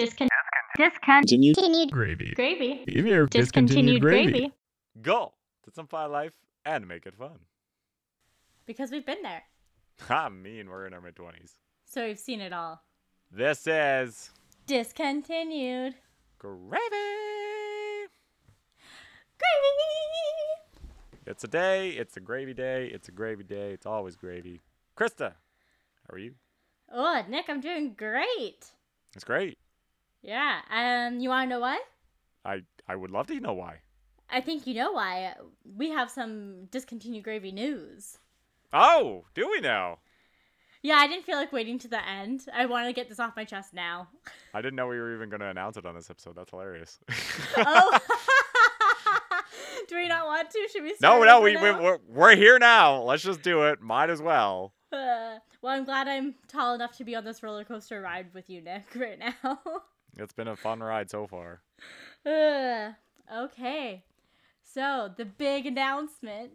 Discon- discon- Continued. continued Gravy. gravy. Give me your Discontinued gravy. Go to Simplify Life and make it fun. Because we've been there. I mean, we're in our mid 20s. So we've seen it all. This is Discontinued. Gravy. Gravy! It's a day. It's a gravy day. It's a gravy day. It's always gravy. Krista, how are you? Oh, Nick, I'm doing great. It's great. Yeah. Um, you want to know why? I I would love to know why. I think you know why. We have some discontinued gravy news. Oh, do we now? Yeah, I didn't feel like waiting to the end. I wanted to get this off my chest now. I didn't know we were even going to announce it on this episode. That's hilarious. oh. Do we not want to? Should we? no, no, We, we we're, we're here now. Let's just do it. Might as well. Uh, well, I'm glad I'm tall enough to be on this roller coaster ride with you, Nick, right now. It's been a fun ride so far. uh, okay. So, the big announcement.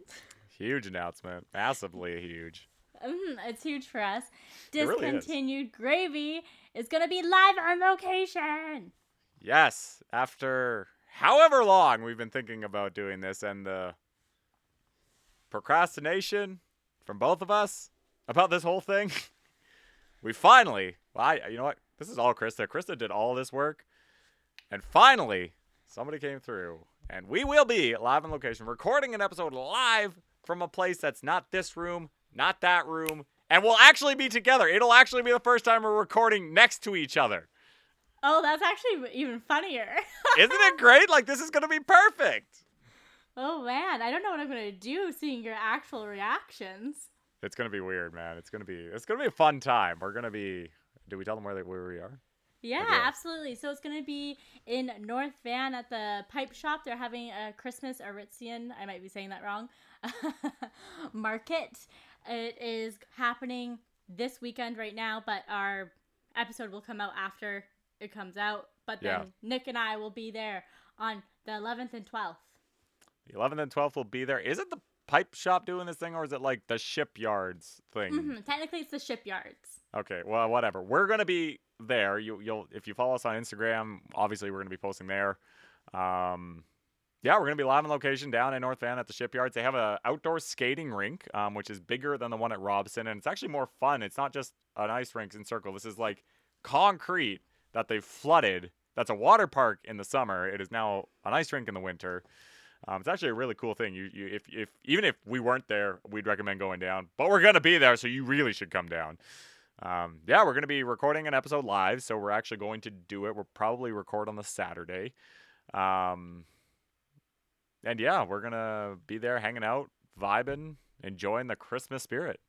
Huge announcement. Massively huge. Mhm, it's huge for us. It really. Discontinued Gravy is going to be live on location. Yes, after however long we've been thinking about doing this and the procrastination from both of us about this whole thing, we finally, well, I, you know what? This is all Krista. Krista did all this work, and finally, somebody came through, and we will be live on location, recording an episode live from a place that's not this room, not that room, and we'll actually be together. It'll actually be the first time we're recording next to each other. Oh, that's actually even funnier. Isn't it great? Like this is gonna be perfect. oh, man. I don't know what I'm going to do seeing your actual reactions. It's gonna be weird, man. It's gonna be it's gonna be a fun time. We're gonna be. Do we tell them where they, where we are? Yeah, absolutely. So it's going to be in North Van at the Pipe Shop. They're having a Christmas Aritzian, I might be saying that wrong, market. It is happening this weekend right now, but our episode will come out after it comes out. But then Yeah. Nick and I will be there on the 11th and 12th. The 11th and 12th will be there. Is it the pipe shop doing this thing, or is it like the shipyards thing? hmm Technically, it's the shipyards. Okay, well, whatever. We're gonna be there. You, you'll if you follow us on Instagram, obviously we're gonna be posting there. Um, yeah, we're gonna be live on location down in North Van at the shipyards. They have an outdoor skating rink, um, which is bigger than the one at Robson, and it's actually more fun. It's not just an ice rink in circle. This is like concrete that they've flooded. That's a water park in the summer. It is now an ice rink in the winter. Um, it's actually a really cool thing. You, you, if, if even if we weren't there, we'd recommend going down. But we're gonna be there, so you really should come down. Um, yeah, we're gonna be recording an episode live, so we're actually going to do it. We'll probably record on the Saturday. Um, and yeah, we're gonna be there, hanging out, vibing, enjoying the Christmas spirit.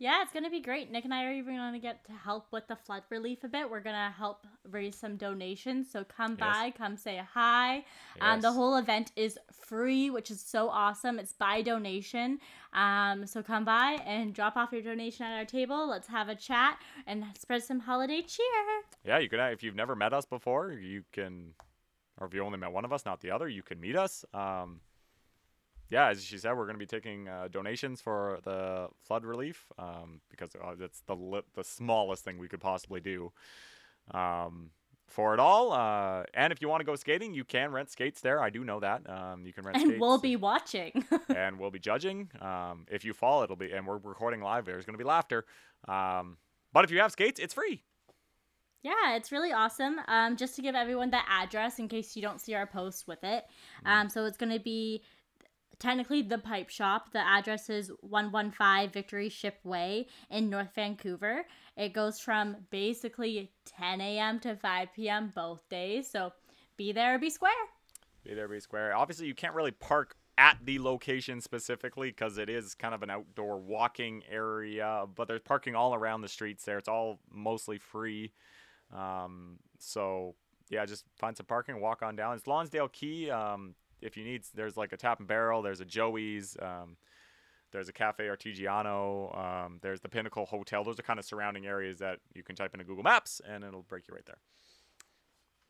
Yeah, it's gonna be great. Nick and I are even gonna get to help with the flood relief a bit. We're gonna help raise some donations. So come Yes. by, come say hi. Yes. Um, the whole event is free, which is so awesome. It's by donation. Um, so come by and drop off your donation at our table. Let's have a chat and spread some holiday cheer. yeah, you can. If you've never met us before, you can, or if you only met one of us, not the other, you can meet us. Um, yeah, as she said, we're going to be taking uh, donations for the flood relief um, because uh, that's the li- the smallest thing we could possibly do um, for it all. Uh, and if you want to go skating, you can rent skates there. I do know that. Um, you can rent And we'll be watching. and we'll be judging. Um, if you fall, it'll be, and we're recording live. There's going to be laughter. Um, but if you have skates, it's free. Yeah, it's really awesome. Um, just to give everyone the address in case you don't see our post with it. Um, so it's going to be technically the pipe shop. The address is 115 Victory Ship Way in North Vancouver. It goes from basically 10 a.m. to 5 p.m. both days. So be there be square. Be there, be square. Obviously, you can't really park at the location specifically because it is kind of an outdoor walking area, but there's parking all around the streets there. It's all mostly free. Um, so yeah, just find some parking, walk on down. It's Lonsdale Quay. Um, if you need, there's like a Tap and Barrel, there's a Joey's, um, there's a Cafe Artigiano, um, there's the Pinnacle Hotel. Those are kind of surrounding areas that you can type into Google Maps and it'll break you right there.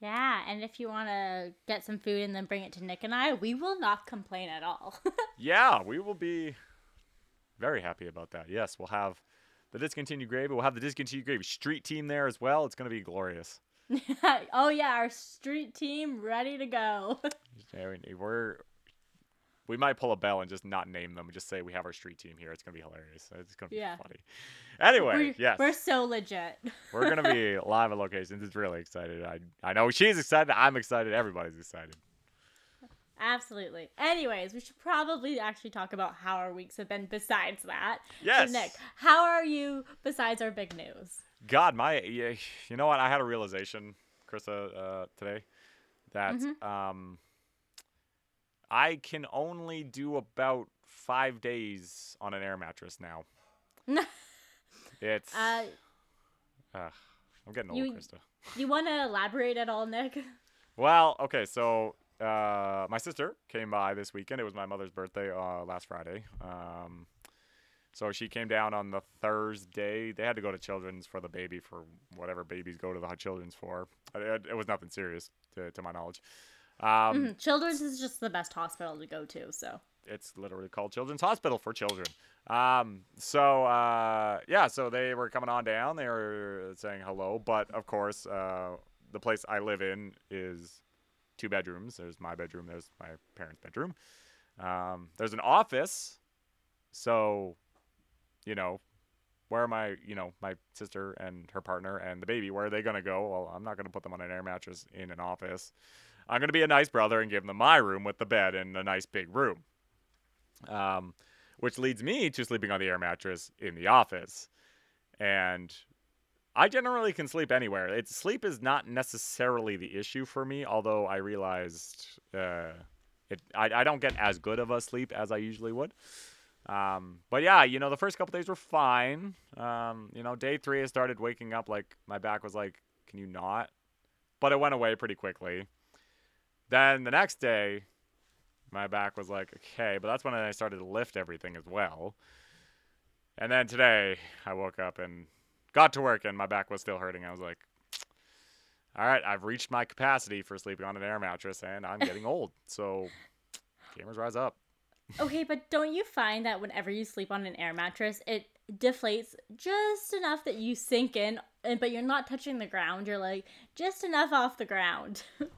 Yeah, and if you want to get some food and then bring it to Nick and I, we will not complain at all. Yeah, we will be very happy about that. Yes, we'll have the discontinued gravy. We'll have the discontinued gravy street team there as well. It's going to be glorious. oh yeah, our street team ready to go. We're we might pull a bell and just not name them. We just say we have our street team here. It's gonna be hilarious. It's gonna be Yeah. funny. Anyway, we're, yes, we're so legit. we're gonna be live at locations. It's really excited. I I know she's excited. I'm excited. Everybody's excited. Absolutely. Anyways, we should probably actually talk about how our weeks have been besides that. Yes. So Nick, how are you besides our big news? God, my you know what? I had a realization, Krista, uh, today that Mm-hmm. um, I can only do about five days on an air mattress now. It's uh, ugh, I'm getting old, you- Krista. you want to elaborate at all, Nick? Well, okay, so uh, my sister came by this weekend. It was my mother's birthday uh, last Friday. Um, so she came down on the Thursday. They had to go to Children's for the baby for whatever babies go to the Children's for. It, it was nothing serious, to, to my knowledge. Um, Mhm. Children's is just the best hospital to go to, so. it's literally called Children's Hospital for children. Um, so uh, yeah, so they were coming on down. They were saying hello, but of course, uh, the place I live in is two bedrooms. There's my bedroom. There's my parents' bedroom. Um, there's an office. So, you know, where are my, you know, my sister and her partner and the baby? Where are they gonna go? Well, I'm not gonna put them on an air mattress in an office. I'm gonna be a nice brother and give them my room with the bed and a nice big room. Um, which leads me to sleeping on the air mattress in the office. And I generally can sleep anywhere. It's sleep is not necessarily the issue for me, although I realized uh, it. I, I don't get as good of a sleep as I usually would. Um, but yeah, you know, the first couple days were fine. Um, you know, day three, I started waking up like my back was like, "Can you not?" But it went away pretty quickly. Then the next day, my back was like, okay, but that's when I started to lift everything as well. And then today, I woke up and got to work, and my back was still hurting. I was like, all right, I've reached my capacity for sleeping on an air mattress, and I'm getting old. So, gamers rise up. Okay, but don't you find that whenever you sleep on an air mattress, it deflates just enough that you sink in, but you're not touching the ground. You're like just enough off the ground.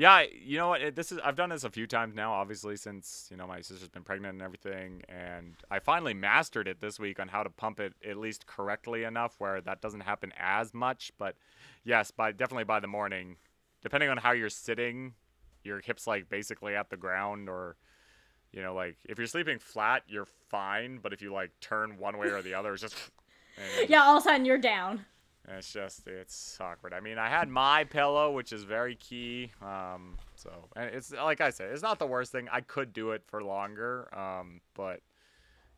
Yeah, you know what? It, this is I've done this a few times now. Obviously, since you know my sister's been pregnant and everything, and I finally mastered it this week on how to pump it at least correctly enough where that doesn't happen as much. But yes, by definitely by the morning, depending on how you're sitting, your hips like basically at the ground, or you know, like if you're sleeping flat, you're fine. But if you like turn one way or the other, it's just yeah, all of a sudden you're down. it's just it's awkward. I mean, I had my pillow, which is very key. Um, so and it's like I said, it's not the worst thing. I could do it for longer. Um, but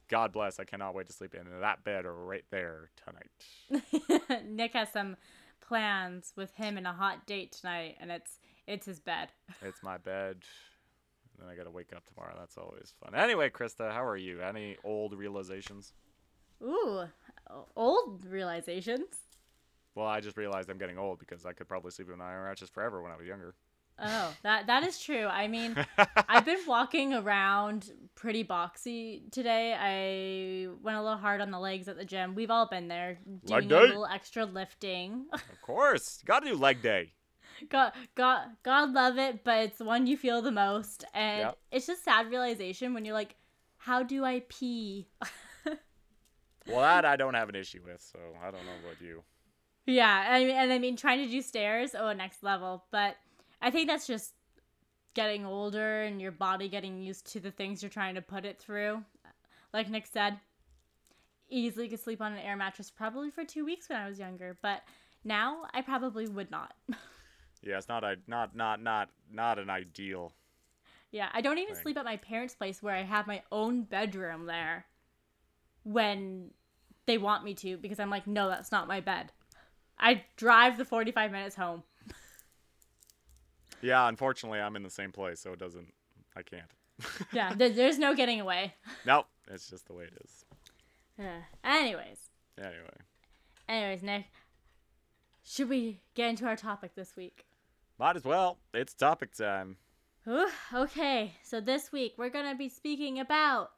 God bless, I cannot wait to sleep in that bed right there tonight. Nick has some plans with him and a hot date tonight, and it's it's his bed. It's my bed. And I gotta wake up tomorrow. That's always fun. Anyway, Krista, how are you? Any old realizations? Ooh, old realizations. Well, I just realized I'm getting old because I could probably sleep in an iron mattress forever when I was younger. Oh, that that is true. I mean, I've been walking around pretty boxy today. I went a little hard on the legs at the gym. We've all been there doing a little extra lifting. of course, gotta do leg day. God, God, God love it, but it's the one you feel the most, and Yep. it's just sad realization when you're like, how do I pee? Well, that I don't have an issue with, so I don't know about you. Yeah, I mean, and I mean, trying to do stairs, oh, next level. But I think that's just getting older and your body getting used to the things you're trying to put it through. Like Nick said, easily could sleep on an air mattress probably for two weeks when I was younger, but now I probably would not. Yeah, it's not a not not not not an ideal. yeah, I don't even Thing. sleep at my parents' place where I have my own bedroom there when they want me to because I'm like, no, that's not my bed. I drive the 45 minutes home. Yeah, unfortunately, I'm in the same place, so it doesn't. I can't. Yeah, there, there's no getting away. Nope, it's just the way it is. Uh, anyways, Anyway, anyways, Nick, should we get into our topic this week? Might as well. It's topic time. Ooh, okay, so this week we're gonna be speaking about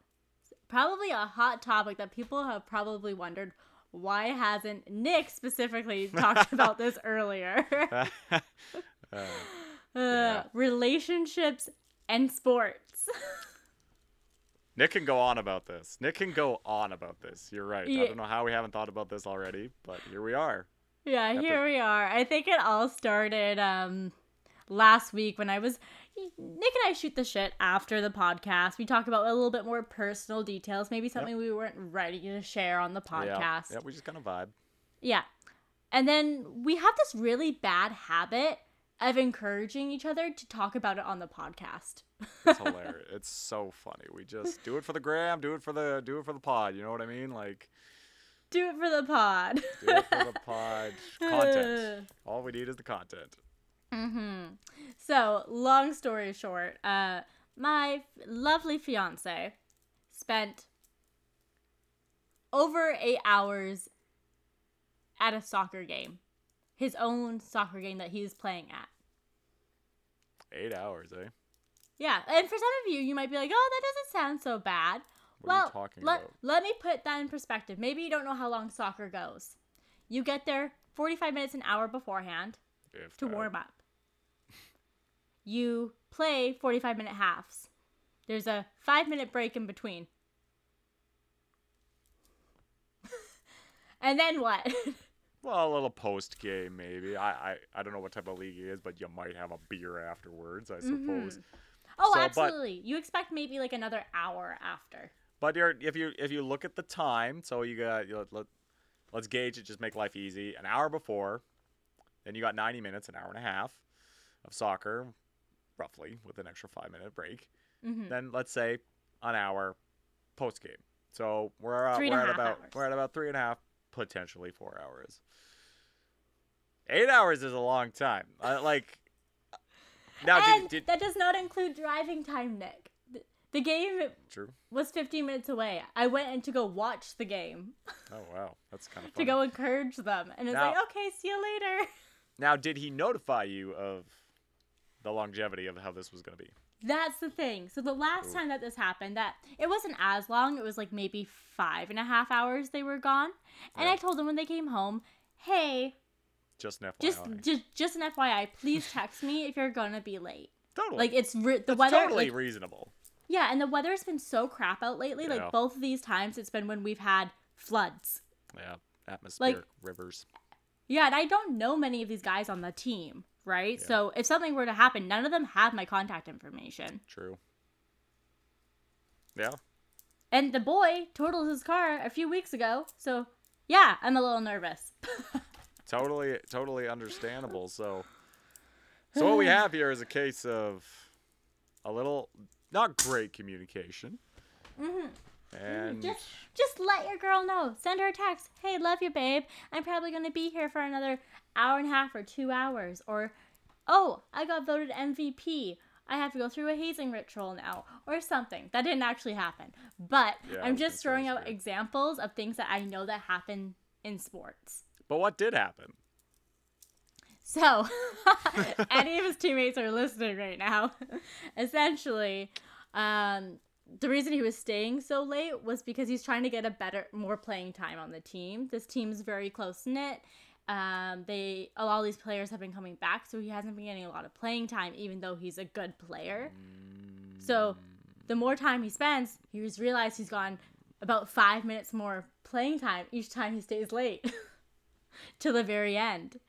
probably a hot topic that people have probably wondered why hasn't Nick specifically talked about this earlier? Uh, uh, Relationships and sports. Nick can go on about this. Nick can go on about this. You're right. Yeah. I don't know how we haven't thought about this already, but here we are. Yeah, here we are. I think it all started um last week when I was Nick and I shoot the shit after the podcast. We talk about a little bit more personal details, maybe something we weren't ready to share on the Yeah. podcast. Yeah, we just kind of vibe. Yeah. And then we have this really bad habit of encouraging each other to talk about it on the podcast. It's hilarious. it's so funny. We just do it for the gram, do it for the do it for the pod. You know what I mean? Like Do it for the pod. do it for the pod content. All we need is the content. Mm-hmm. So, long story short, uh, my f- lovely fiance spent over eight hours at a soccer game, his own soccer game that he's playing at. Eight hours, eh? Yeah, and for some of you, you might be like, "Oh, that doesn't sound so bad." What are well, you talking let, about? let me put that in perspective. Maybe you don't know how long soccer goes. You get there 45 minutes an hour beforehand If to that. warm up. You play 45 minute halves. There's a 5 minute break in between. and then what? Well, a little post game maybe. I, I I don't know what type of league it is, but you might have a beer afterwards, I suppose. Mm-hmm. oh, So, but- absolutely. You expect maybe like another hour after. But you're, if you if you look at the time, so you got you let, let, let's gauge it. Just make life easy. An hour before, then you got 90 minutes, an hour and a half of soccer, roughly with an extra five minute break. hmm Then let's say an hour post game. So we're uh, we're at about hours. we're at about three and a half, potentially four hours. Eight hours is a long time. Uh, like now, and did, did that does not include driving time, Nick. The, game true? was 15 minutes away. I went in to go watch the game Oh wow, that's kind of to go encourage them. And it's Now- like, okay, see you later. Now, did he notify you of the longevity of how this was going to be? That's the thing. So the last Ooh. time that this happened, that it wasn't as long. It was like maybe five and a half hours they were gone. And Yeah. I told them when they came home, hey, Just an FYI. just just just an FYI, please text me if you're gonna be late. totally. Like it's re- the That's weather. totally like- reasonable. Yeah, and the weather's been so crap out lately. Yeah. Like both of these times, it's been when we've had floods. Yeah, atmospheric Like- rivers. Yeah, and I don't know many of these guys on the team, right? Yeah. So if something were to happen, none of them have my contact information. True. Yeah. And the boy totaled his car a few weeks ago, so yeah, I'm a little nervous. Totally, totally understandable. So, so what we have here is a case of a little not great communication, Mm-hmm. and Just just let your girl know. Send her a text. Hey, love you, babe. I'm probably gonna be here for another hour and a half or two hours. Or, oh, I got voted MVP. I have to go through a hazing ritual now, or something. That didn't actually happen. But Yeah, I'm just throwing out examples of things that I know that happen in sports. but what did happen? So, any of his teammates are listening right now. Essentially, um, the reason he was staying so late was because he's trying to get a better, more playing time on the team. This team's very close knit. Um, they a lot of these players have been coming back, so he hasn't been getting a lot of playing time, even though he's a good player. So, the more time he spends, he's realized he's gone about five minutes more playing time each time he stays late to the very end.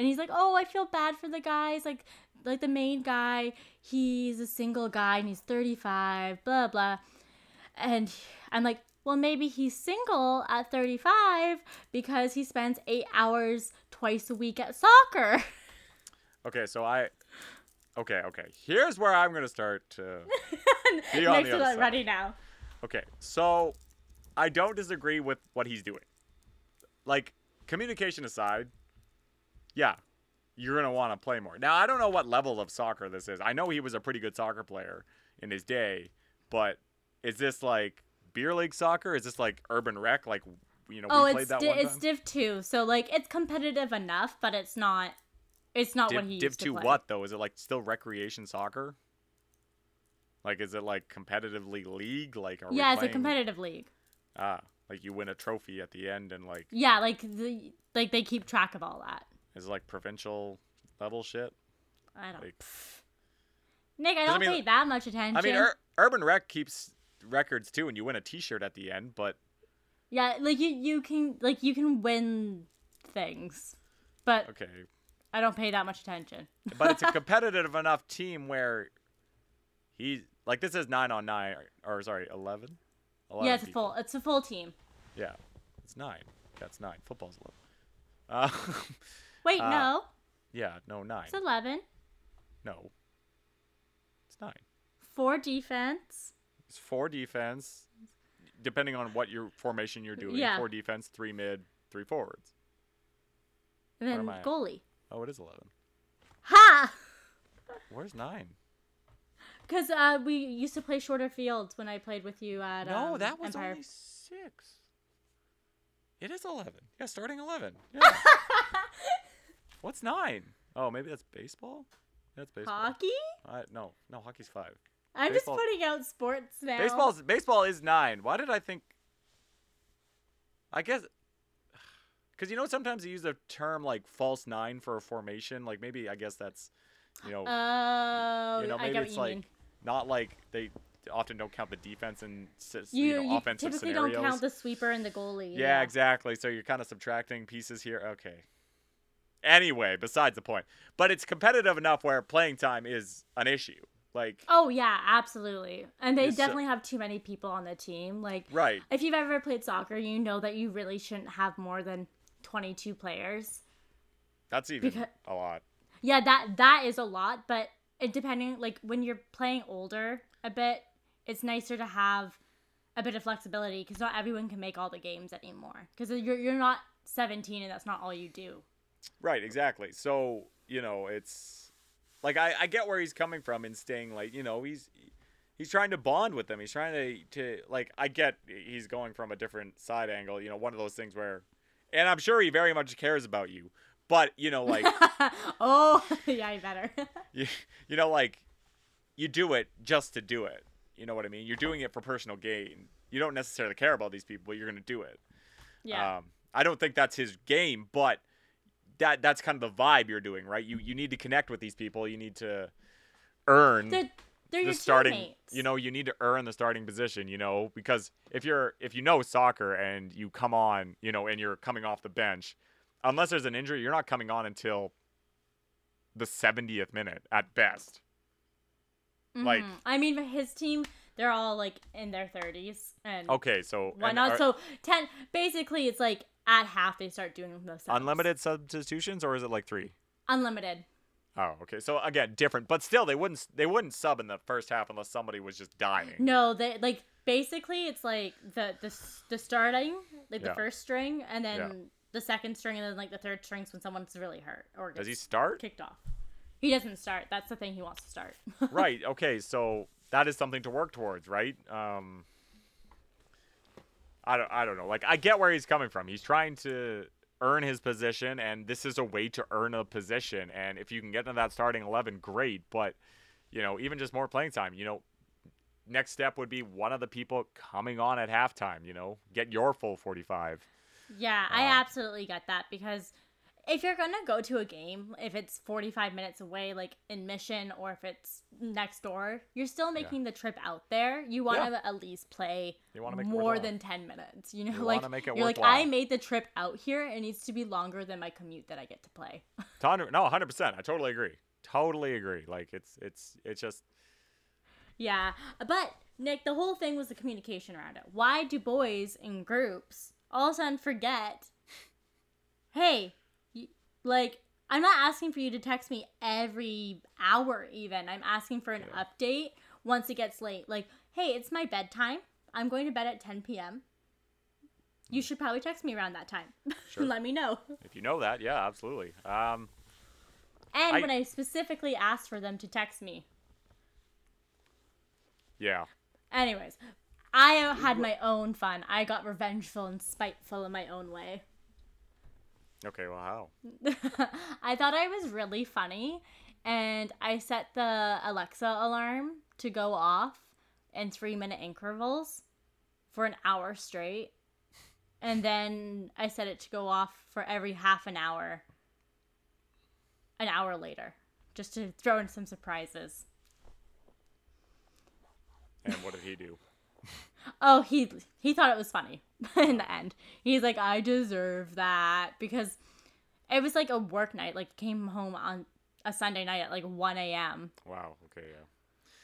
And he's like, "Oh, I feel bad for the guys. Like, like the main guy, he's a single guy and he's 35, blah blah." And I'm like, "Well, maybe he's single at 35 because he spends eight hours twice a week at soccer." Okay, so I. Okay, okay. Here's where I'm gonna start to. Be on the to other side. ready now. Okay, so I don't disagree with what he's doing. Like, communication aside, yeah, you're going to want to play more. Now, I don't know what level of soccer this is. I know he was a pretty good soccer player in his day, but is this like beer league soccer? Is this like urban rec? Like, you know, we oh, played it's that di- one it's? Div two, so like it's competitive enough, but it's not. It's not what Div, he Div used to 2 play. what, though? Is it like still recreation soccer? Like, is it like competitively league? Like, Yeah, it's a competitive league. Ah, Like you win a trophy at the end, and like Yeah, like the like they keep track of all that. Is it like provincial level shit. I don't. Like- Nick, I don't mean- pay that much attention. I mean, Ur- Urban Rec keeps records too, and you win a T-shirt at the end. But yeah, like you you can like you can win things, but okay, I don't pay that much attention. but it's a competitive enough team where he like this is nine on nine, or, or sorry, eleven. 11 yeah, it's a full it's a full team. Yeah, it's nine. That's nine. Football's eleven. Uh, Wait, Uh, no, yeah, no nine. it's eleven. No, it's nine. Four defense. It's four defense, depending on what your formation you're doing. Yeah. Four defense, three mid, three forwards. And then I at? goalie. Oh, it is eleven. Ha! Where's nine? Because uh, we used to play shorter fields when I played with you at No, um, that was Empire. only six. It is eleven. Yeah, starting eleven. Yeah. What's nine? Oh, maybe that's baseball. That's baseball. Hockey? I, no, no, hockey's five. I'm Baseball- just putting out sports now. Baseball's baseball is nine. Why did I think? I guess because you know sometimes they use the term like false nine for a formation. Like maybe I guess that's you know Oh, you know maybe it's like mean. not like they often don't count the defense and You, you, know you offensive typically scenarios. don't count the sweeper and the goalie. yeah, exactly. So you're kind of subtracting pieces here. Okay. Anyway, besides the point, but it's competitive enough where playing time is an issue. Like Oh yeah, absolutely. And they definitely have too many people on the team. Like right. if you've ever played soccer, you know that you really shouldn't have more than 22 players. That's even Because- a lot. Yeah, that that is a lot, but it depending like when you're playing older a bit, it's nicer to have a bit of flexibility because not everyone can make all the games anymore. Because you're you're not 17 and that's not all you do. Right, exactly. So, you know, it's like I, I get where he's coming from in staying like, you know, he's he's trying to bond with them. He's trying to to like I get he's going from a different side angle, you know, one of those things where and I'm sure he very much cares about you. But, you know, like oh, yeah, you better. you, you know like you do it just to do it. You know what I mean? You're doing it for personal gain. You don't necessarily care about these people, but you're going to do it. yeah. Um, I don't think that's his game, but that that's kind of the vibe you're doing, right? You you need to connect with these people. You need to earn they're they're the your starting. teammates. You know, you need to earn the starting position. You know, because if you're if you know soccer and you come on, you know, and you're coming off the bench, unless there's an injury, you're not coming on until the 70th minute at best. like- Mhm. I mean, his team, they're all like in their 30s, and Okay, so why not? so ten. Basically, it's like at half they start doing those. subs. unlimited substitutions or is it like three? Unlimited. Oh, okay. So again, different, but still, they wouldn't they wouldn't sub in the first half unless somebody was just dying. No, they like basically it's like the the the starting like Yeah. the first string, and then Yeah. the second string, and then like the third strings when someone's really hurt or Does he start? kicked off. He doesn't start. That's the thing he wants to start. right. Okay. So that is something to work towards, right? Um, I don't. I don't know. Like I get where he's coming from. He's trying to earn his position, and this is a way to earn a position. And if you can get into that starting eleven, great. But you know, even just more playing time. You know, next step would be one of the people coming on at halftime. You know, get your full forty-five. Yeah, I Um, absolutely get that because if you're gonna go to a game, if it's 45 minutes away, like in Mission, or if it's next door, you're still making the trip out there. You want to at least play You wanna make more than 10 minutes. You know, You like make it you're like, I made the trip out here. It needs to be longer than my commute that I get to play. No, hundred percent. I totally agree. Totally agree. Like it's it's it's just yeah, but Nick, the whole thing was the communication around it. Why do boys in groups all of a sudden forget? Hey, like I'm not asking for you to text me every hour even. I'm asking for an Yeah. update once it gets late. Like, hey, it's my bedtime. I'm going to bed at 10 p.m. You should probably text me around that time. Sure. Let me know. if you know that, yeah, absolutely. Um, And I- when I specifically asked for them to text me. yeah. Anyways, I had my own fun. I got revengeful and spiteful in my own way. Okay. Well, how? I thought I was really funny, and I set the Alexa alarm to go off in three minute intervals for an hour straight. and then I set it to go off for every half an hour. An hour later, just to throw in some surprises. And what did he do? Oh, he he thought it was funny in the end. He's like, I deserve that because it was like a work night. Like came home on a Sunday night at like one a.m. Wow. Okay. Yeah.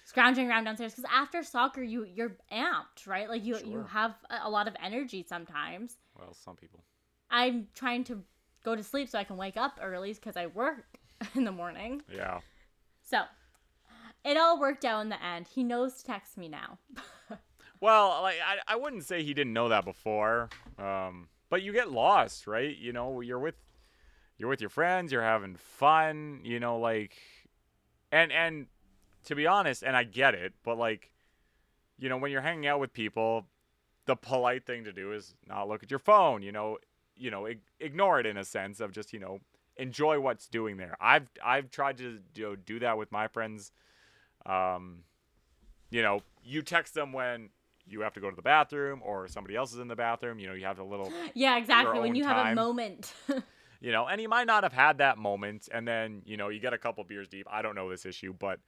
scrounging around downstairs because after soccer you you're amped right like you you have a- a lot of energy sometimes Well, some people. i'm trying to go to sleep so i can wake up early because i work in the morning Yeah. so it all worked out in the end he knows to text me now Well, like I, I wouldn't say he didn't know that before. Um, but you get lost, right? You know, you're with you're with your friends, you're having fun, you know, like and and to be honest, and I get it, but like you know, when you're hanging out with people, the polite thing to do is not look at your phone, you know, you know, ig- ignore it in a sense of just, you know, enjoy what's doing there. I've I've tried to you know, do that with my friends. Um, you know, you text them when you have to go to the bathroom or somebody else is in the bathroom. You know, you have a little, yeah exactly when you have a moment you know, and you might not have had that moment, and then you know you get a couple beers deep. I don't know this issue, but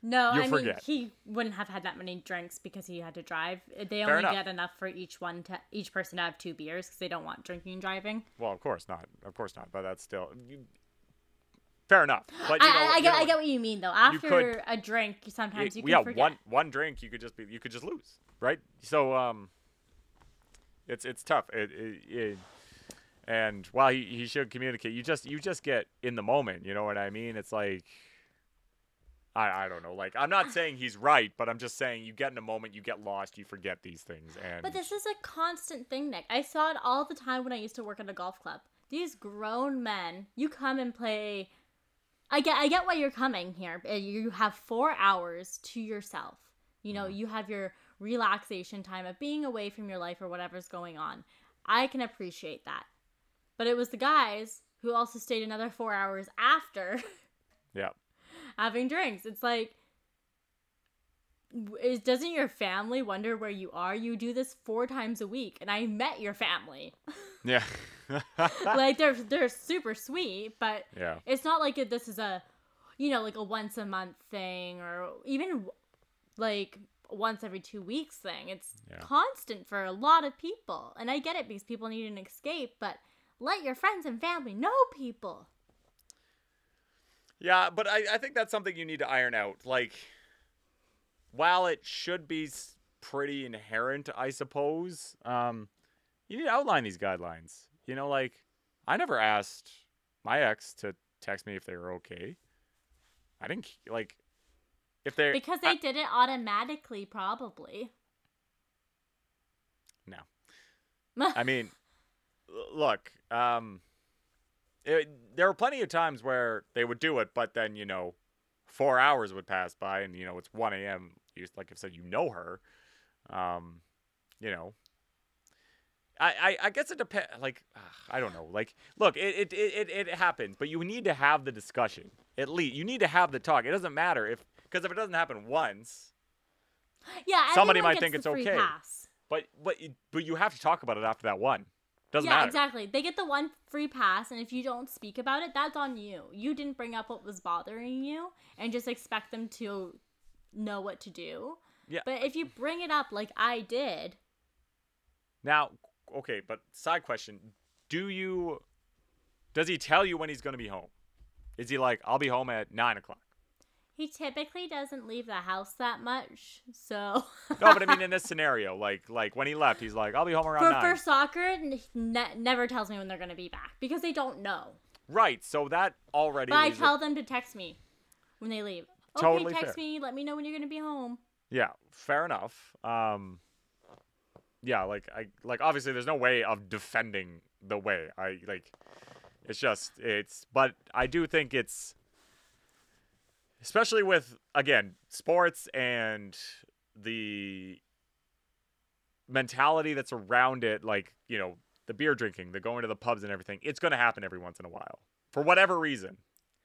no i mean forget. he wouldn't have had that many drinks because he had to drive they Fair only enough. get enough for each one to each person to have two beers because they don't want drinking and driving well, of course not, of course not. But that's still fair enough. But you know, I, I, get I get what you mean though. After could- a drink, sometimes you can yeah, forget. one one drink you could just be you could just lose, right? So um, it's it's tough. It, it, it and while he, he should communicate, you just you just get in the moment. You know what I mean? It's like I I don't know. Like I'm not saying he's right, but I'm just saying you get in a moment, you get lost, you forget these things, and But this is a constant thing, Nick. I saw it all the time when I used to work at a golf club. These grown men, you come and play. I get, I get why you're coming here. Uh, You have four hours to yourself. You know, you have your relaxation time of being away from your life or whatever's going on. I can appreciate that. But it was the guys who also stayed another four hours after yeah. having drinks. It's like, is doesn't your family wonder where you are? You do this four times a week, and I met your family. Yeah. like they're they're super sweet, but yeah. it's not like it, this is a, you know, like a once a month thing or even like once every two weeks thing. It's Yeah. constant for a lot of people, and I get it because people need an escape, but let your friends and family know people. Yeah, but I, I think that's something you need to iron out. Like, while it should be pretty inherent, I suppose, um, you need to outline these guidelines. You know, like, I never asked my ex to text me if they were okay. I didn't, like, if they're. Because I- they did it automatically, probably. No. I mean, look, um, it, there were plenty of times where they would do it, but then you know, four hours would pass by, and you know it's one a.m. You like I said, you know her, um, you know. I, I, I guess it depends. Like ah, I don't know. Like look, it, it, it, it, happens, but you need to have the discussion. At least you need to have the talk. It doesn't matter if because if it doesn't happen once, Yeah, Somebody might think it's free okay. Pass. but but you- but you have to talk about it after that one. Doesn't matter. yeah, matter. exactly. They get the one free pass, and if you don't speak about it, that's on you. You didn't bring up what was bothering you, and just expect them to know what to do. Yeah. But if you bring it up like I did, Now, okay, but side question: Do you? Does he tell you when he's going to be home? Is he like, "I'll be home at nine o'clock"? he typically doesn't leave the house that much. So No, but I mean in this scenario, like, like when he left, he's like, "I'll be home around for, nine. for soccer, ne- never tells me when they're gonna be back because they don't know. Right. So that already. But I leaves it- tell them to text me when they leave. Okay, Totally text fair. me. Let me know when you're gonna be home. Yeah, fair enough. Um, yeah, like I like obviously there's no way of defending the way I like. It's just it's, but I do think it's, especially with again sports and the mentality that's around it, like you know the beer drinking, the going to the pubs and everything. It's gonna happen every once in a while for whatever reason.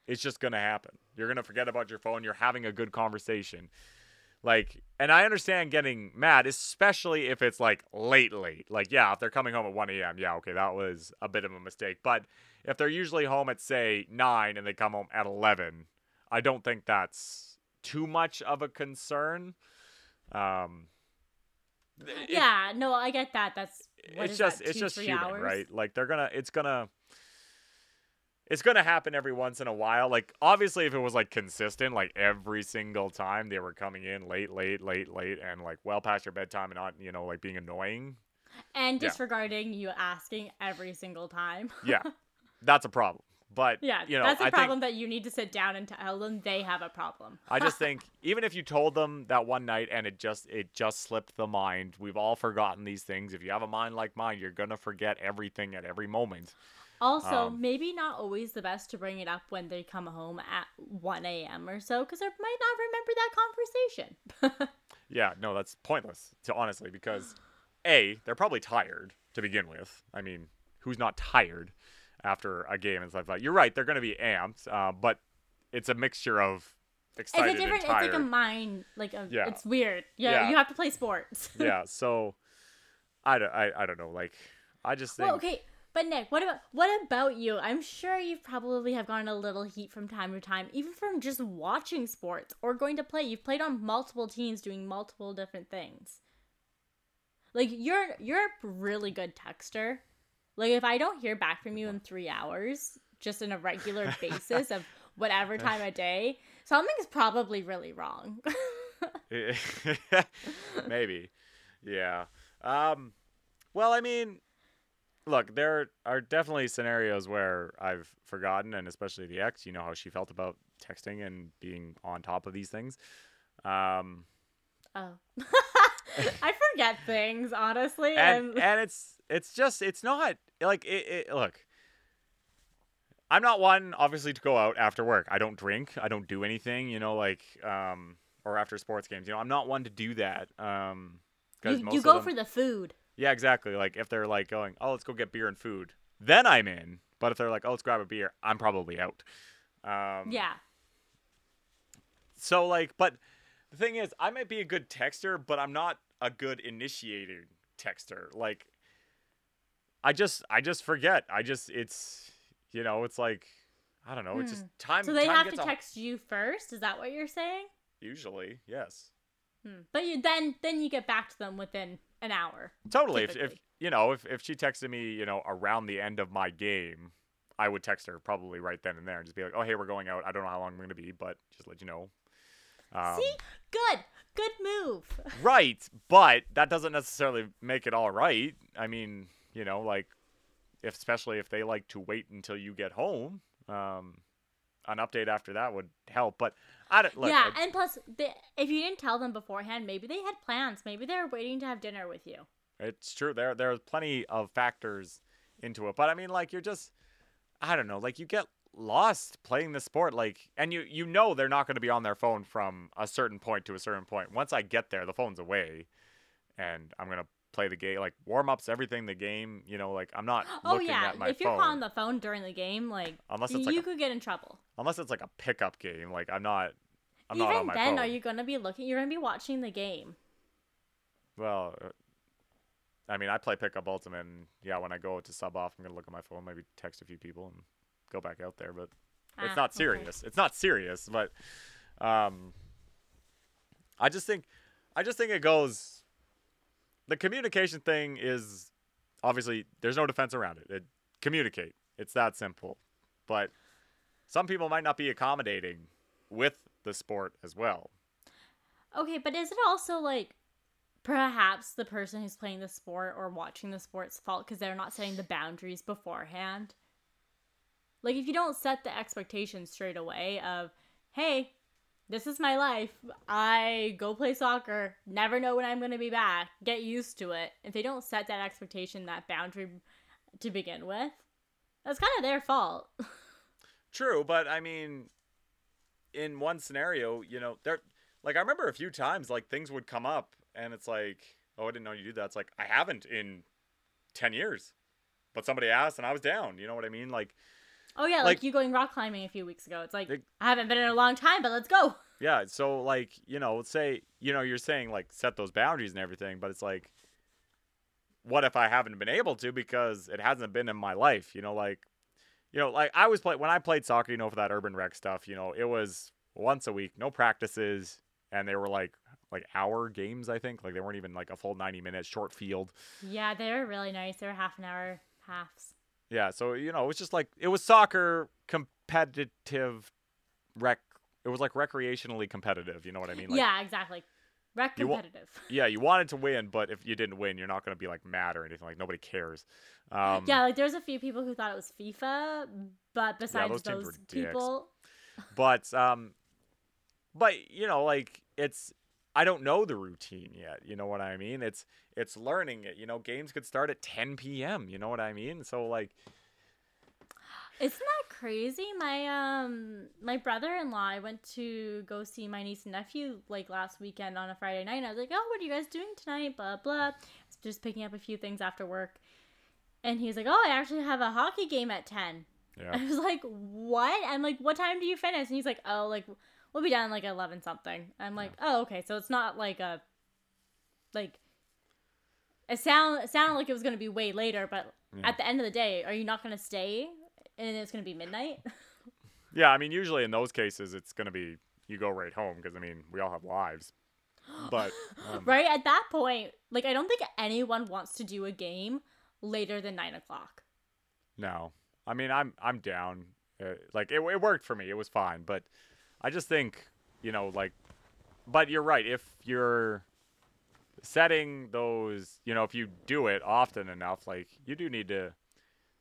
It's just gonna happen. You're gonna forget about your phone. You're having a good conversation Like, and I understand getting mad, especially if it's like late, late. Like, yeah, if they're coming home at 1 a.m., yeah, okay, that was a bit of a mistake. But if they're usually home at, say, 9 and they come home at 11, I don't think that's too much of a concern. Um, it- yeah, no, I get that. That's what it's is just it's just human, hours? right? Like they're gonna it's gonna it's gonna happen every once in a while. Like obviously if it was like consistent, like every single time they were coming in late, late, late, late and like well past your bedtime and not, you know, like being annoying. And Yeah. disregarding you asking every single time. Yeah. that's a problem. But yeah, you know, that's a I problem think that you need to sit down and tell them they have a problem. I just think even if you told them that one night and it just it just slipped the mind, we've all forgotten these things. If you have a mind like mine, you're gonna forget everything at every moment. Also, Um, maybe not always the best to bring it up when they come home at 1 a.m. or so, because they might not remember that conversation. Yeah, no, that's pointless to honestly because a they're probably tired to begin with. I mean, who's not tired after a game and stuff like? That? You're right, they're going to be amped, uh, but it's a mixture of excited it's a different, it's like a mind, like a, Yeah. it's weird. Yeah, Yeah. you have to play sports. yeah, so I don't, I, I don't know. Like, I just think well, okay, but Nick, what about what about you? I'm sure you probably have gotten a little heat from time to time, even from just watching sports or going to play. You've played on multiple teams doing multiple different things. Like you're you're a really good texter. Like if I don't hear back from you in three hours, just on a regular basis of whatever time of day, something's probably really wrong. maybe, yeah. Um, well, I mean, look, there are definitely scenarios where I've forgotten, and especially the ex. You know how she felt about texting and being on top of these things. Um, oh. I forget things, honestly. and and- and it's it's just it's not like it, it look i'm not one obviously to go out after work i don't drink i don't do anything you know like um or after sports games you know i'm not one to do that um you, you go them- for the food. Yeah exactly like if they're like going oh let's go get beer and food then i'm in but if they're like oh let's grab a beer i'm probably out um Yeah. so like, but the thing is, I might be a good texter, but I'm not a good initiating texter. Like, I just, I just forget. I just, it's, you know, it's like, I don't know. It's just time. So they time have to text you first. Is that what you're saying? Usually, yes, Hmm. But you then then you get back to them within an hour. totally. If, if you know, if if she texted me, you know, around the end of my game. I would text her probably right then and there and just be like, "Oh, hey, we're going out. I don't know how long I'm going to be, but just let you know." Um, See, good, good move. Right, but that doesn't necessarily make it all right. I mean, you know, like, if, especially if they like to wait until you get home, um, an update after that would help. But I don't. Look, yeah, I- and plus, they, if you didn't tell them beforehand, maybe they had plans. Maybe they were waiting to have dinner with you. it's true. There, there's plenty of factors into it. But I mean, like, you're just, I don't know, like, you get lost playing the sport, like, and you you know they're not going to be on their phone from a certain point to a certain point. Once I get there, the phone's away, and I'm gonna play the game, like warm ups, everything, the game. You know, like I'm not Oh looking yeah, at my if phone you're on the phone during the game, like Unless it's you like a- could get in trouble. unless it's like a pickup game. Like I'm not. I'm not on Even my then, phone. are you gonna be looking? You're gonna be watching the game. Well, uh, I mean, I play pickup ultimate, and yeah, when I go to sub off, I'm gonna look at my phone, maybe text a few people, and go back out there. But it's Ah, not okay. serious. It's not serious, but um, I just think, I just think it goes. The communication thing is obviously there's no defense around it. it. Communicate. It's that simple. But some people might not be accommodating with the sport as well. Okay, but is it also like perhaps the person who's playing the sport or watching the sport's fault because they're not setting the boundaries beforehand? Like, if you don't set the expectations straight away of, hey, this is my life. I go play soccer, never know when I'm going to be back, get used to it. If they don't set that expectation, that boundary to begin with, that's kind of their fault. True, but I mean, in one scenario, you know, there, like I remember a few times, like things would come up, and it's like, oh, I didn't know you did that. It's like I haven't in ten years, but somebody asked, and I was down. You know what I mean? Like, oh, yeah, like, Like- you going rock climbing a few weeks ago. It's like, I haven't been in a long time, but let's go. Yeah, so like, you know, say, you know, you're saying like set those boundaries and everything, but it's like what if I haven't been able to because it hasn't been in my life, you know, like you know, like I was play when I played soccer, you know, for that urban rec stuff, you know, it was once a week, no practices, and they were like like hour games, I think. Like they weren't even like a full 90 minutes short field. Yeah, they were really nice. They were half an hour halves. Yeah, so you know, it was just like it was soccer competitive rec it was like recreationally competitive, you know what I mean? Like, yeah, exactly. Rec You competitive. yeah, you wanted to win, but if you didn't win, you're not going to be like mad or anything. Like nobody cares. Um, yeah, like there's a few people who thought it was FIFA, but besides those those, dicks. people, but um, but you know, like it's I don't know the routine yet. You know what I mean? It's it's learning it. You know, games could start at 10 p.m. You know what I mean? So like, isn't that crazy? My um my brother-in-law, I went to go see my niece and nephew like last weekend on a Friday night. And I was like, "Oh, what are you guys doing tonight?" Blah blah. Just picking up a few things after work, and he's like, "Oh, I actually have a hockey game at 10. yeah, I was like, "What?" I'm like, "What time do you finish?" And he's like, "Oh, like we'll be done like 11 something." I'm like, "Oh, okay. So it's not like a like it sound it sounded like it was going to be way later, but Yeah. at the end of the day, are you not going to stay and it's going to be midnight?" yeah. I mean, usually in those cases, it's going to be you go right home because I mean we all have lives. But um, right at that point, like I don't think anyone wants to do a game later than 9 o'clock. No, I mean I'm I'm down. Uh, like it, it worked for me. It was fine, but I just think you know like, but you're right. If you're setting those, you know, if you do it often enough, like you do need to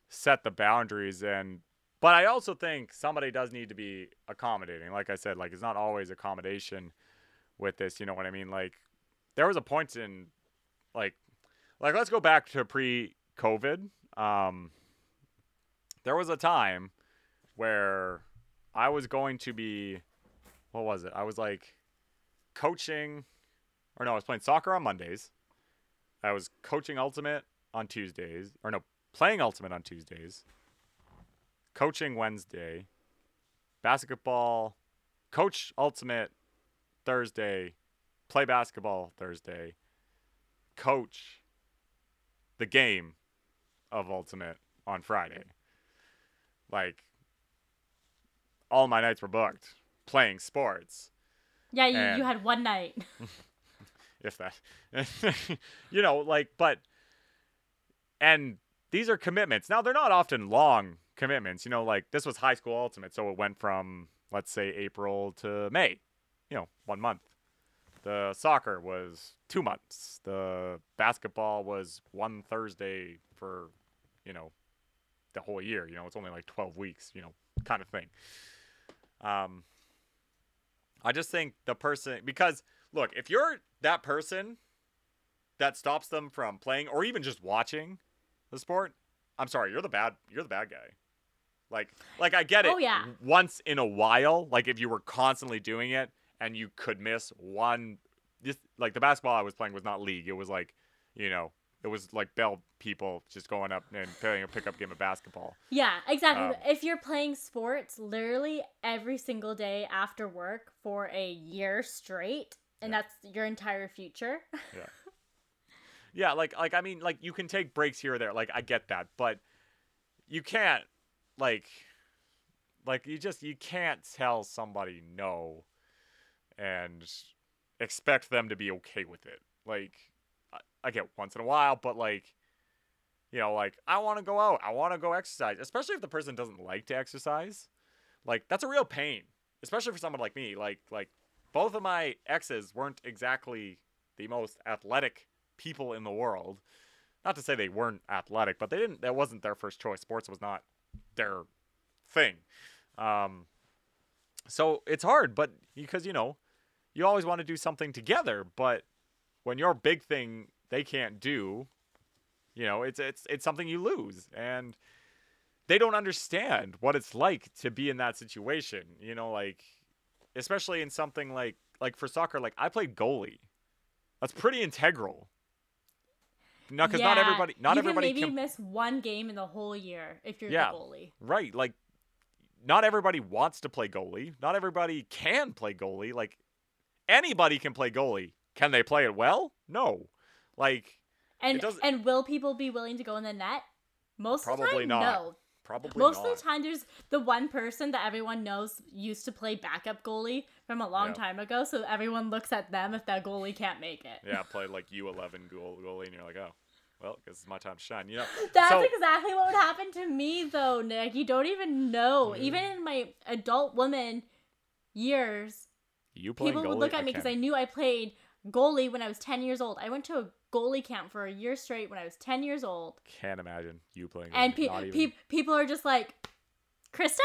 set the boundaries and. But I also think somebody does need to be accommodating. Like I said, like it's not always accommodation with this. You know what I mean? Like there was a point in, like, like let's go back to pre-COVID. Um, there was a time where I was going to be what was it? I was like coaching or no, I was playing soccer on Mondays. I was coaching ultimate on Tuesdays or no, playing ultimate on Tuesdays. Coaching Wednesday. Basketball coach ultimate Thursday. Play basketball Thursday. Coach the game of ultimate on Friday. Like all my nights were booked playing sports, Yeah, you, And- you had one night. if that. you know, like but and these are commitments. Now they're not often long commitments, you know, like this was high school ultimate, so it went from let's say April to May. You know, 1 month. The soccer was 2 months. The basketball was one Thursday for, you know, the whole year, you know, it's only like 12 weeks, you know, kind of thing. Um I just think the person because look, if you're that person that stops them from playing or even just watching the sport, I'm sorry, you're the bad you're the bad guy. Like like I get it Oh, yeah. once in a while, like if you were constantly doing it and you could miss one this like the basketball I was playing was not league. It was like, you know, it was like bell people just going up and playing a pickup game of basketball. Yeah, exactly. Um, if you're playing sports literally every single day after work for a year straight, and Yeah. that's your entire future. Yeah, like like I mean like you can take breaks here or there. Like I get that, but you can't like like you just you can't tell somebody no and expect them to be okay with it. Like I, get once in a while, but like you know, like I want to go out, I want to go exercise, especially if the person doesn't like to exercise. Like that's a real pain, especially for someone like me. Like like both of my exes weren't exactly the most athletic people in the world. Not to say they weren't athletic, but they didn't. That wasn't their first choice. Sports was not their thing. Um, so it's hard, but because you know, you always want to do something together. But when your big thing they can't do, you know, it's it's it's something you lose, and they don't understand what it's like to be in that situation. You know, like especially in something like like for soccer, like I played goalie. That's pretty integral. No, because not everybody, not you everybody can maybe can miss one game in the whole year if you're Yeah. the goalie. Right. Like not everybody wants to play goalie. Not everybody can play goalie. Like anybody can play goalie. Can they play it well? No. Like And and will people be willing to go in the net? Most of the Probably time, not. no. probably Most not. of the time, there's the one person that everyone knows used to play backup goalie from a long time ago, so everyone looks at them if that goalie can't make it. Yeah, play like U11 goal, goalie, and you're like, oh, well, guess it's my time to shine. You know, That's so exactly what would happen to me, though, Nick. You don't even know. Mm. Even in my adult woman years, you people would look at me because I knew I played goalie when I was 10 years old. I went to a goalie camp for a year straight when I was 10 years old. can't imagine you playing. And goalie, pe- even, pe- people are just like, Krista?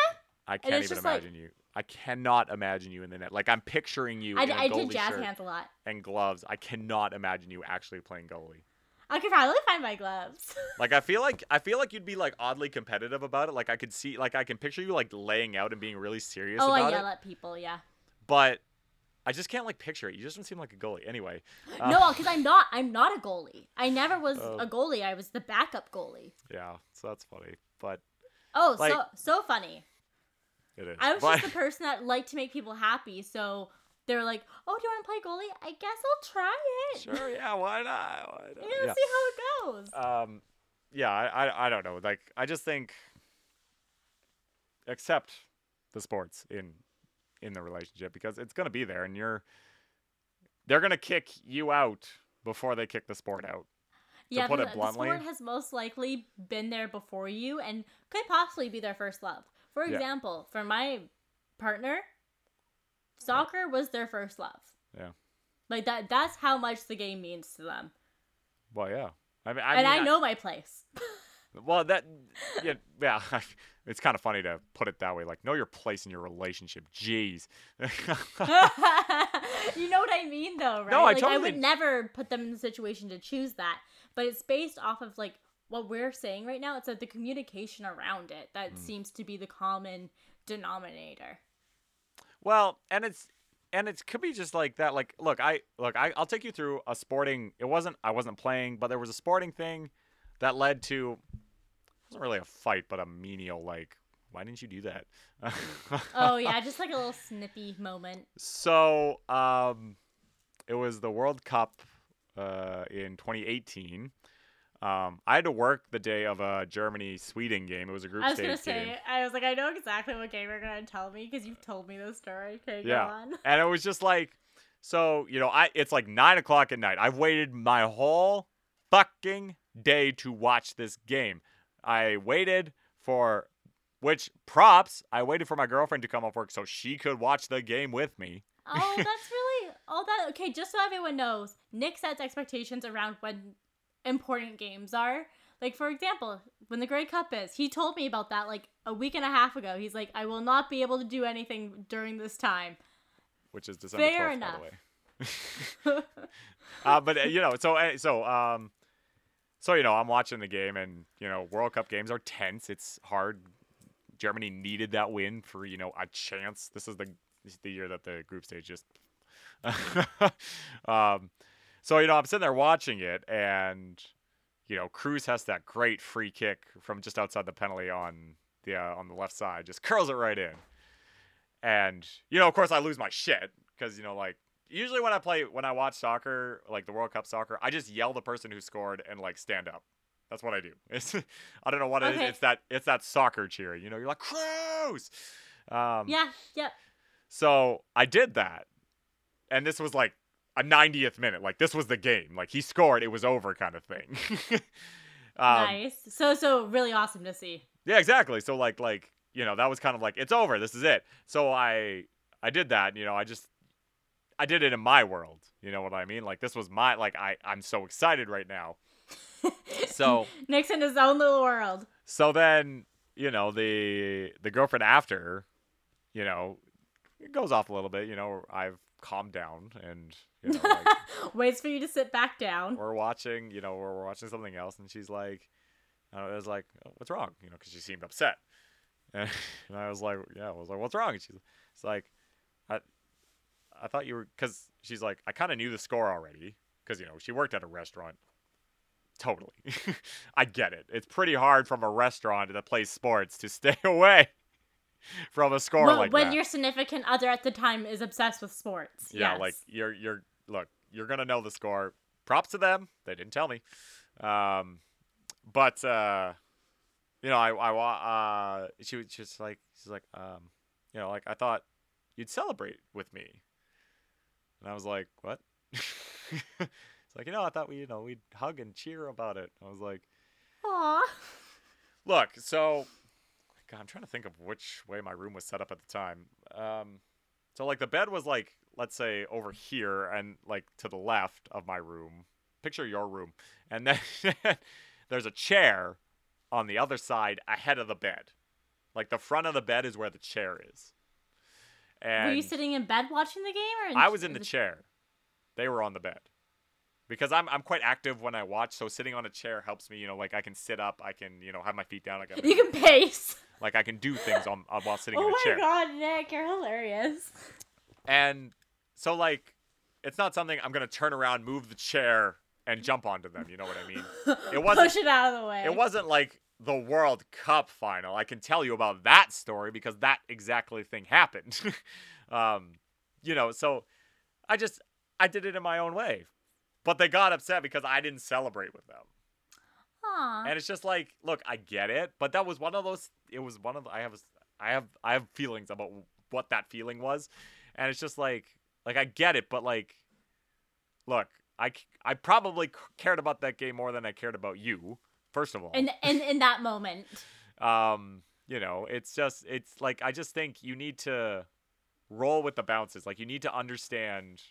I can't even just like- imagine you. I cannot imagine you in the net. Like I'm picturing you I, in a I did jazz hands a lot. and gloves. I cannot imagine you actually playing goalie. I could probably find my gloves. Like I feel like I feel like you'd be like oddly competitive about it. Like I could see, like I can picture you like laying out and being really serious about it. oh, I about yell it. at people, yeah. But I just can't like picture it. You just don't seem like a goalie. Anyway. uh, no, because I'm not. I'm not a goalie. I never was Oh. a goalie. I was the backup goalie. Yeah, so that's funny, but Oh, Like- so so funny. it is. I was but, just the person that liked to make people happy, so they're like, "Oh, do you want to play goalie? I guess I'll try it. sure, yeah, why not? Why not? Yeah, Yeah. see how it goes." Um, yeah, I, I, I don't know. Like, I just think accept the sports in in the relationship because it's gonna be there, and you're they're gonna kick you out before they kick the sport out. yeah, put the, it bluntly- the sport has most likely been there before you and could possibly be their first love. For Yeah. example, for my partner, soccer was their first love. Yeah. Like that. That's how much the game means to them. Well, yeah. I mean, I and mean, I know my place. Well, that yeah, yeah. It's kind of funny to put it that way. Like, know your place in your relationship. Jeez. you know what I mean, though, right? No, I like, I would never put them in the situation to choose that, but it's based off of like what we're saying right now. It's like the communication around it that Mm. seems to be the common denominator. Well, and it's and it could be just like that. Like, look, I look, I, I'll take you through a sporting. It wasn't I wasn't playing, but there was a sporting thing that led to. It wasn't really a fight, but a menial like. Why didn't you do that? Oh yeah, just like a little snippy moment. So, um, it was the World Cup uh, in 2018. Um, I had to work the day of a Germany Sweden game. It was a group I was stage gonna say, game. I was like, I know exactly what game you're gonna tell me because you've told me the story. Okay, go Yeah. on. and it was just like so you know i it's like nine o'clock at night i've waited my whole fucking day to watch this game i waited for which props i waited for my girlfriend to come off work so she could watch the game with me Oh, that's really all that. Okay, just so everyone knows, Nick sets expectations around when important games are. Like for example, when the Grey Cup is, he told me about that like a week and a half ago. He's like, I will not be able to do anything during this time. which is december Fair 12th enough. by the way uh, but uh, you know so uh, so um so you know i'm watching the game and you know world cup games are tense. It's hard. Germany needed that win for you know a chance. This is the this is the year that the group stage just um so you know i'm sitting there watching it and you know Kroos has that great free kick from just outside the penalty on the uh, on the left side just curls it right in. And you know of course i lose my shit because you know like usually when i play when i watch soccer like the world cup soccer i just yell the person who scored and like stand up that's what i do it's i don't know what it is Okay. it's that it's that soccer cheering you know you're like Kroos! um yeah, yep. so i did that and this was like a 90th minute like this was the game like he scored it was over kind of thing um, nice. So so really awesome to see. yeah, exactly. So like like you know that was kind of like it's over. This is it. So I I did that. You know I just I did it in my world. You know what I mean? Like this was my like I I'm so excited right now. So Nick's in his own little world. so then you know the the girlfriend after you know it goes off a little bit. You know I've calmed down and you know like Waits for you to sit back down. we're watching, you know, we're, watching something else, and she's like, I was like, "Oh, what's wrong? You know, because she seemed upset, and, and I was like, yeah, I was like, what's wrong? And she's it's like, I, I thought you were, because she's like, I kind of knew the score already, because you know she worked at a restaurant. Totally, I get it. It's pretty hard from a restaurant that plays sports to stay away. from a score when, like when that. your significant other at the time is obsessed with sports. Yeah, yes. like you're you're look, you're gonna know the score. Props to them. They didn't tell me. Um, but uh, you know, I I wa- uh, she was just like she's like um, you know, like I thought you'd celebrate with me, and I was like, what? it's like you know, I thought we you know we'd hug and cheer about it. I was like, Aw. look, so God, I'm trying to think of which way my room was set up at the time. Um, so like the bed was like let's say over here and like to the left of my room. Picture your room, and then there's a chair on the other side ahead of the bed. Like the front of the bed is where the chair is. And Were you sitting in bed watching the game, or I was in the chair. They were on the bed. Because I'm I'm quite active when I watch, so sitting on a chair helps me. You know, like I can sit up, I can you know have my feet down, I can You can pace. like I can do things on, on while sitting oh in a my god, Nick, you're hilarious. And so like it's not something I'm gonna turn around, move the chair, and jump onto them. You know what I mean? It wasn't- Push it out of the way. It wasn't like the World Cup final. I can tell you about that story because that exactly thing happened. um, you know, so I just I did it in my own way. But they got upset because I didn't celebrate with them. Aw. And it's just like, look, I get it, but that was one of those it was one of the, I have I have I have feelings about what that feeling was. And it's just like like I get it, but like look, I I probably cared about that game more than I cared about you. First of all. in, in in that moment. um you know it's just it's like i just think you need to roll with the bounces. Like you need to understand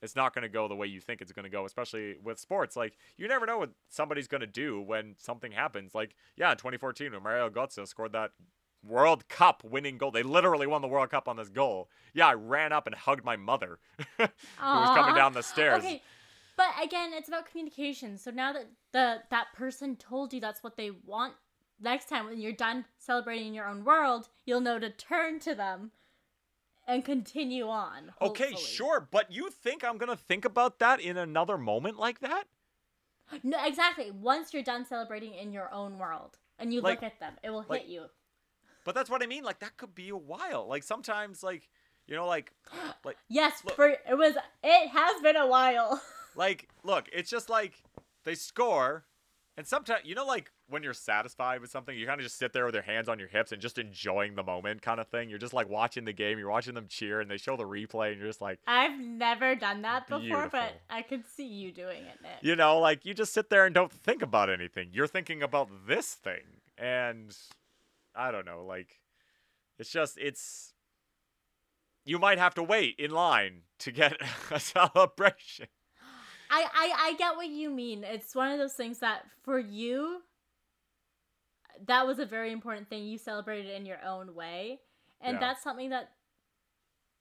it's not going to go the way you think it's going to go especially with sports. Like you never know what somebody's going to do when something happens. Like yeah in 2014 when mario götze scored that world cup winning goal they literally won the world cup on this goal. Yeah i ran up and hugged my mother who was coming down the stairs. Okay, but again, it's about communication. So now that the that person told you that's what they want, next time when you're done celebrating in your own world, you'll know to turn to them and continue on. okay sure but you think i'm going to think about that in another moment like that No, exactly. Once you're done celebrating in your own world and you Like- look at them, it will like- hit you. But that's what I mean. Like that could be a while. Like sometimes, like you know, like Yes, Look- for it was. It has been a while. like look, it's just like they score, and sometimes you know, like when you're satisfied with something, you kind of just sit there with your hands on your hips and just enjoying the moment, kind of thing. You're just like watching the game, you're watching them cheer, and they show the replay, and you're just like, I've never done that before, Beautiful. but I could see you doing it, Nick. you know, like you just sit there and don't think about anything. You're thinking about this thing, and I don't know, like it's just it's. You might have to wait in line to get a celebration. I, I I get what you mean. It's one of those things that for you that was a very important thing. You celebrated in your own way. And Yeah. that's something that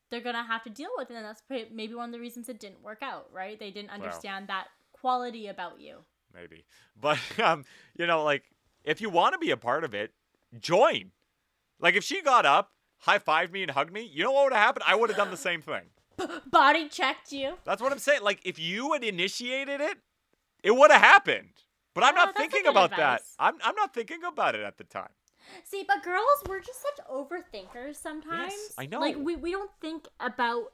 they're going to have to deal with and that's maybe one of the reasons it didn't work out, right? They didn't understand that quality about you. maybe. But um, you know, like if you want to be a part of it, join. Like if she got up, high fived me and hugged me, you know what would have happened? I would have done the same thing. Body checked you. That's what I'm saying. Like if you had initiated it, it would have happened. But I'm Oh, not thinking about that. I'm I'm not thinking about it at the time. See, but girls, we're just such overthinkers sometimes. Yes, I know. Like we, we don't think about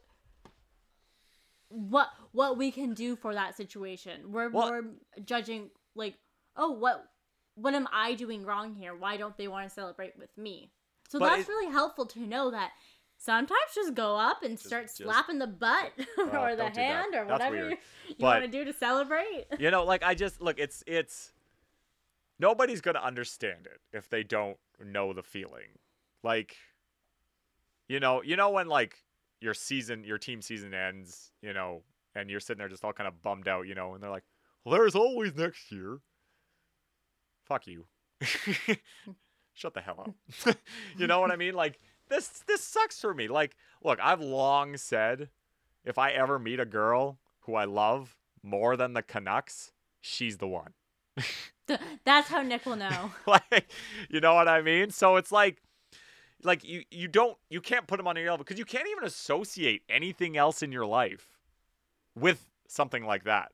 what what we can do for that situation. We're Well- more judging like, oh, what what am I doing wrong here? Why don't they want to celebrate with me? So that's it- really helpful to know that sometimes just go up and start just- slapping the butt Well, oh, or the don't do that. hand or whatever you, you want to do to celebrate. You know, like I just look, it's it's nobody's gonna understand it if they don't know the feeling. Like, you know, you know when like your season, your team season ends, you know, and you're sitting there just all kind of bummed out, you know, and they're like, "Well, there's always next year." Fuck you. Shut the hell up. you know what I mean? Like this this sucks for me. Like, look, I've long said if I ever meet a girl who I love more than the Canucks, she's the one. That's how Nick will know. like, you know what I mean? So it's like like you you don't you can't put them on your level because you can't even associate anything else in your life with something like that.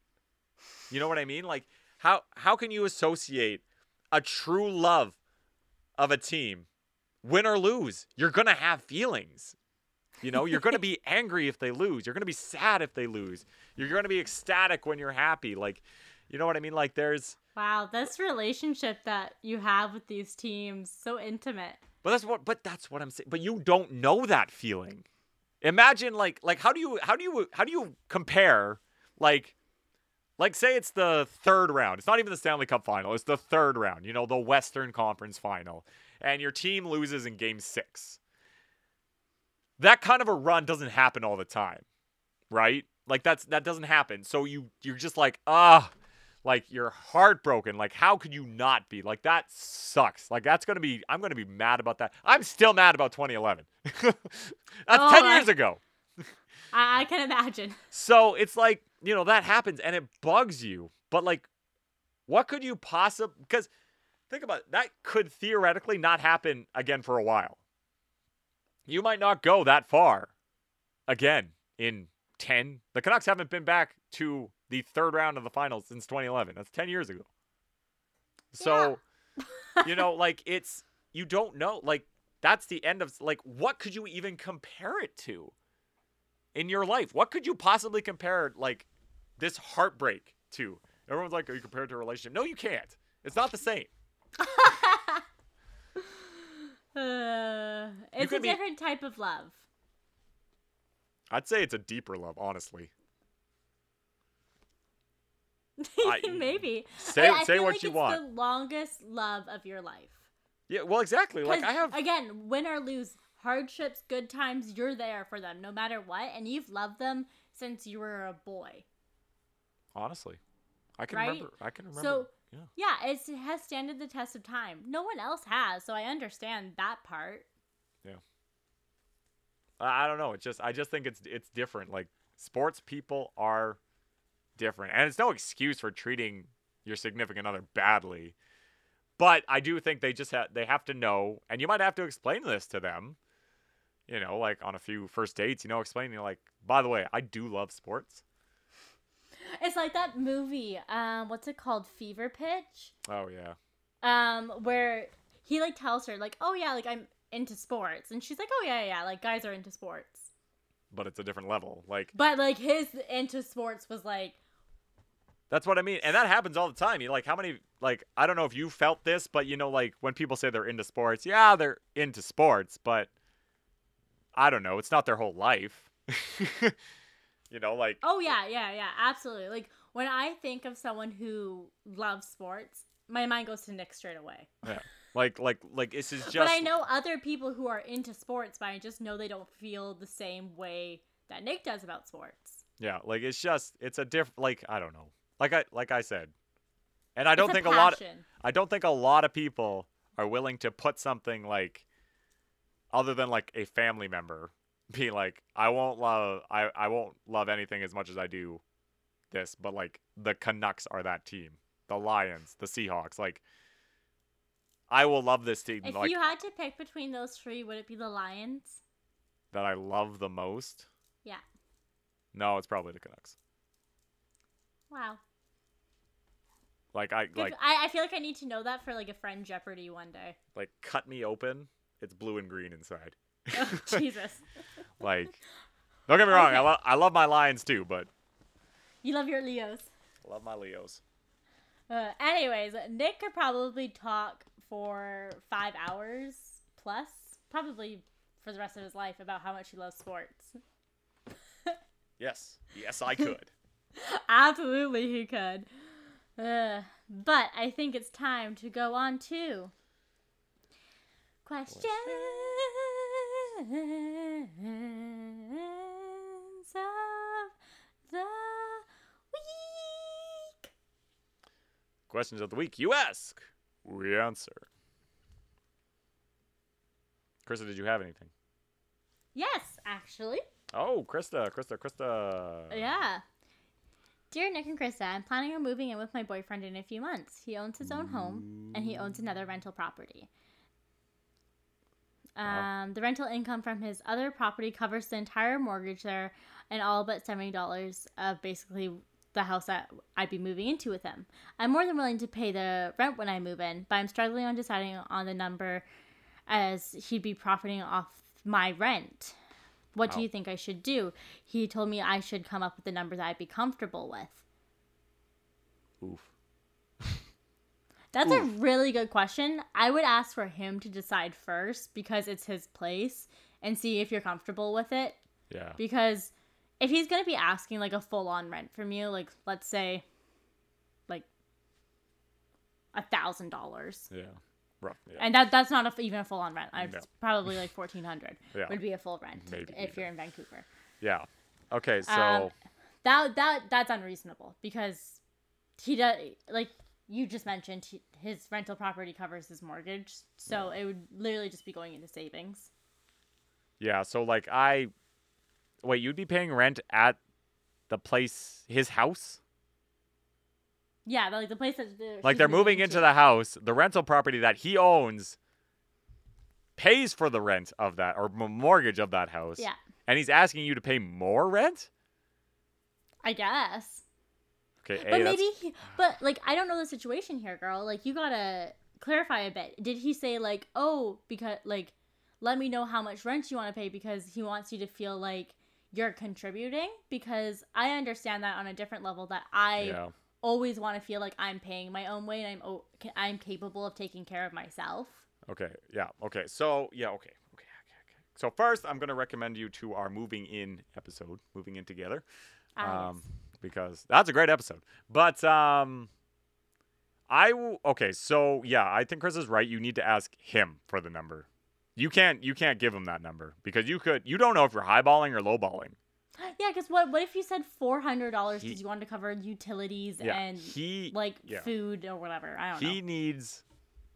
You know what I mean? Like how how can you associate a true love of a team win or lose, you're going to have feelings. You know, you're going to be angry if they lose. You're going to be sad if they lose. You're going to be ecstatic when you're happy. Like, you know what I mean? Like, there's. Wow, this relationship that you have with these teams so intimate. But that's what. But that's what I'm saying. But you don't know that feeling. Imagine like like how do you how do you how do you compare like like say it's the third round. It's not even the Stanley Cup final. It's the third round. You know, the Western Conference final, and your team loses in Game Six. That kind of a run doesn't happen all the time, right? Like that's that doesn't happen. So you you're just like ah, like you're heartbroken. Like how could you not be? Like that sucks. Like that's gonna be. I'm gonna be mad about that. I'm still mad about 2011. that's Oh, ten I- years ago. I, I can imagine. So it's like, you know, that happens and it bugs you. But like, what could you possibly, because think about it, that could theoretically not happen again for a while. You might not go that far again in 10. The Canucks haven't been back to the third round of the finals since 2011. That's 10 years ago. So, you know, like it's, you don't know. Like, that's the end of, like, what could you even compare it to? in your life? What could you possibly compare like this heartbreak to? Everyone's like, "Are you compared to a relationship?" No, you can't. It's not the same. Uh, it's a be- different type of love. I'd say it's a deeper love, honestly. Maybe. Say I- I say what like you it's want. The longest love of your life. Yeah, well, exactly. Like I have. again, win or lose, hardships, good times, you're there for them no matter what, and you've loved them since you were a boy. honestly, I can Right? remember. I can remember. So- yeah. Yeah, it's, it has standed the test of time. No one else has, so I understand that part. I I don't know. It's just I just think it's it's different. Like sports people are different, and it's no excuse for treating your significant other badly. But I do think they just have they have to know, and you might have to explain this to them. You know, like on a few first dates, you know, explaining like, by the way, I do love sports. It's like that movie, um, what's it called? Fever Pitch? Oh yeah, um where he like tells her like oh yeah like i'm into sports and she's like oh yeah yeah like guys are into sports but it's a different level. Like but like his into sports was like That's what I mean. And that happens all the time. You know, like how many like I don't know if you felt this, but you know, like when people say they're into sports, yeah, they're into sports, but I don't know, it's not their whole life. you know, like oh yeah yeah yeah absolutely like when i think of someone who loves sports my mind goes to nick straight away yeah. Like like like this is just but i know other people who are into sports but i just know they don't feel the same way that nick does about sports Yeah, like it's just it's a diff like I don't know. Like I like I said. And I don't It's think a lot passion. I don't think a lot of people are willing to put something like other than like a family member be like I won't love I I won't love anything as much as I do this, but like the Canucks are that team. The Lions, the Seahawks, like I will love this team if like you had to pick between those three would it be the lions that I love the most. yeah No, it's probably the Canucks. wow Like I Good- like I, I feel like I need to know that for like a friend Jeopardy one day. like cut me open, it's blue and green inside. Oh, Jesus. Like, don't get me wrong, I, Okay. lo- I love my Lions too, but You love your Leos. I love my Leos. Uh, anyways, Nick could probably talk for five hours plus, probably for the rest of his life, about how much he loves sports. Yes, yes, I could. Absolutely, he could. Uh, but I think it's time to go on to questions of the week. Questions of the week. You ask, we answer. Krista, did you have anything? Yes, actually. Oh, Krista, Krista, Krista. Yeah. Dear Nick and Krista, I'm planning on moving in with my boyfriend in a few months. He owns his own home and he owns another rental property. Wow. Um, the rental income from his other property covers the entire mortgage there and all but $70 of basically the house that I'd be moving into with him. I'm more than willing to pay the rent when I move in, but I'm struggling on deciding on the number as he'd be profiting off my rent. What do Oh. you think I should do? He told me I should come up with a number that I'd be comfortable with. Oof. That's a really good question. I would ask for him to decide first because it's his place and see if you're comfortable with it. Yeah. Because if he's going to be asking like a full on rent from you, like let's say like a thousand dollars. Yeah. Rough. Yeah. And that that's not a, even a full on rent. I No. probably like fourteen hundred Yeah. would be a full rent Maybe if you're in Vancouver. yeah. Okay. So. Um, That that that's unreasonable because he does like you just mentioned he, his rental property covers his mortgage, so it would literally just be going into savings. Yeah, so like I wait, you'd be paying rent at the place his house? Yeah, but like the place that they're, Like they're moving into the house, the rental property that he owns pays for the rent of that or mortgage of that house. Yeah, And he's asking you to pay more rent? I guess. Okay, A, but maybe, he, but like I don't know the situation here, girl. Like you gotta clarify a bit. Did he say like, oh, because like, let me know how much rent you want to pay because he wants you to feel like you're contributing? Because I understand that on a different level that I Yeah. always want to feel like I'm paying my own way and I'm I'm capable of taking care of myself. Okay. Yeah. Okay. So, yeah, okay. Okay. Okay. Okay. So, first, I'm going to recommend you to our moving in episode, moving in together. Ah, um, because that's a great episode. But um, I w- okay. So yeah, I think Chris is right. You need to ask him for the number. You can't you can't give him that number because you could you don't know if you're highballing or lowballing. Yeah, because what what if you said four hundred dollars because you wanted to cover utilities Yeah, and he like yeah. food or whatever? I don't he know. He needs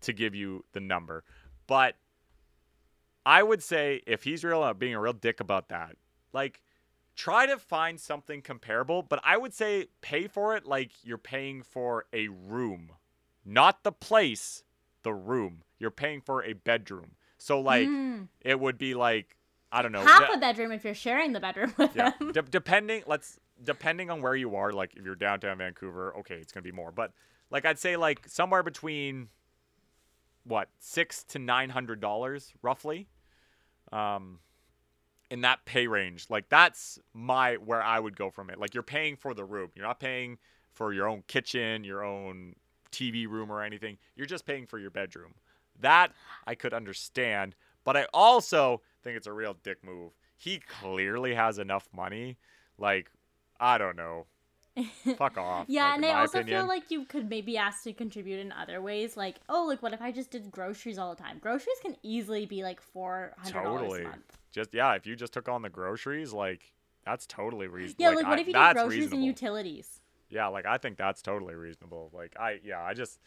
to give you the number, but I would say if he's real uh, being a real dick about that, like try to find something comparable. But I would say pay for it like you're paying for a room, not the place, the room. You're paying for a bedroom. So like Mm. it would be like I don't know. half de- a bedroom if you're sharing the bedroom with yeah, them. de- depending. Let's depending on where you are. Like if you're downtown Vancouver, okay, it's gonna be more. But like I'd say like somewhere between what six to nine hundred dollars roughly, um, in that pay range. Like that's my where I would go from it. Like you're paying for the room. You're not paying for your own kitchen, your own TV room or anything. You're just paying for your bedroom. That I could understand, but I also think it's a real dick move. He clearly has enough money. Like, I don't know. Fuck off. Yeah, like, and I also opinion. feel like you could maybe ask to contribute in other ways. Like, oh, like what if I just did groceries all the time? Groceries can easily be like four hundred dollars totally. a month. Just yeah, if you just took on the groceries, like that's totally reasonable. Yeah, like, what I- if you did groceries reasonable. and utilities? Yeah, like I think that's totally reasonable. Like I yeah, I just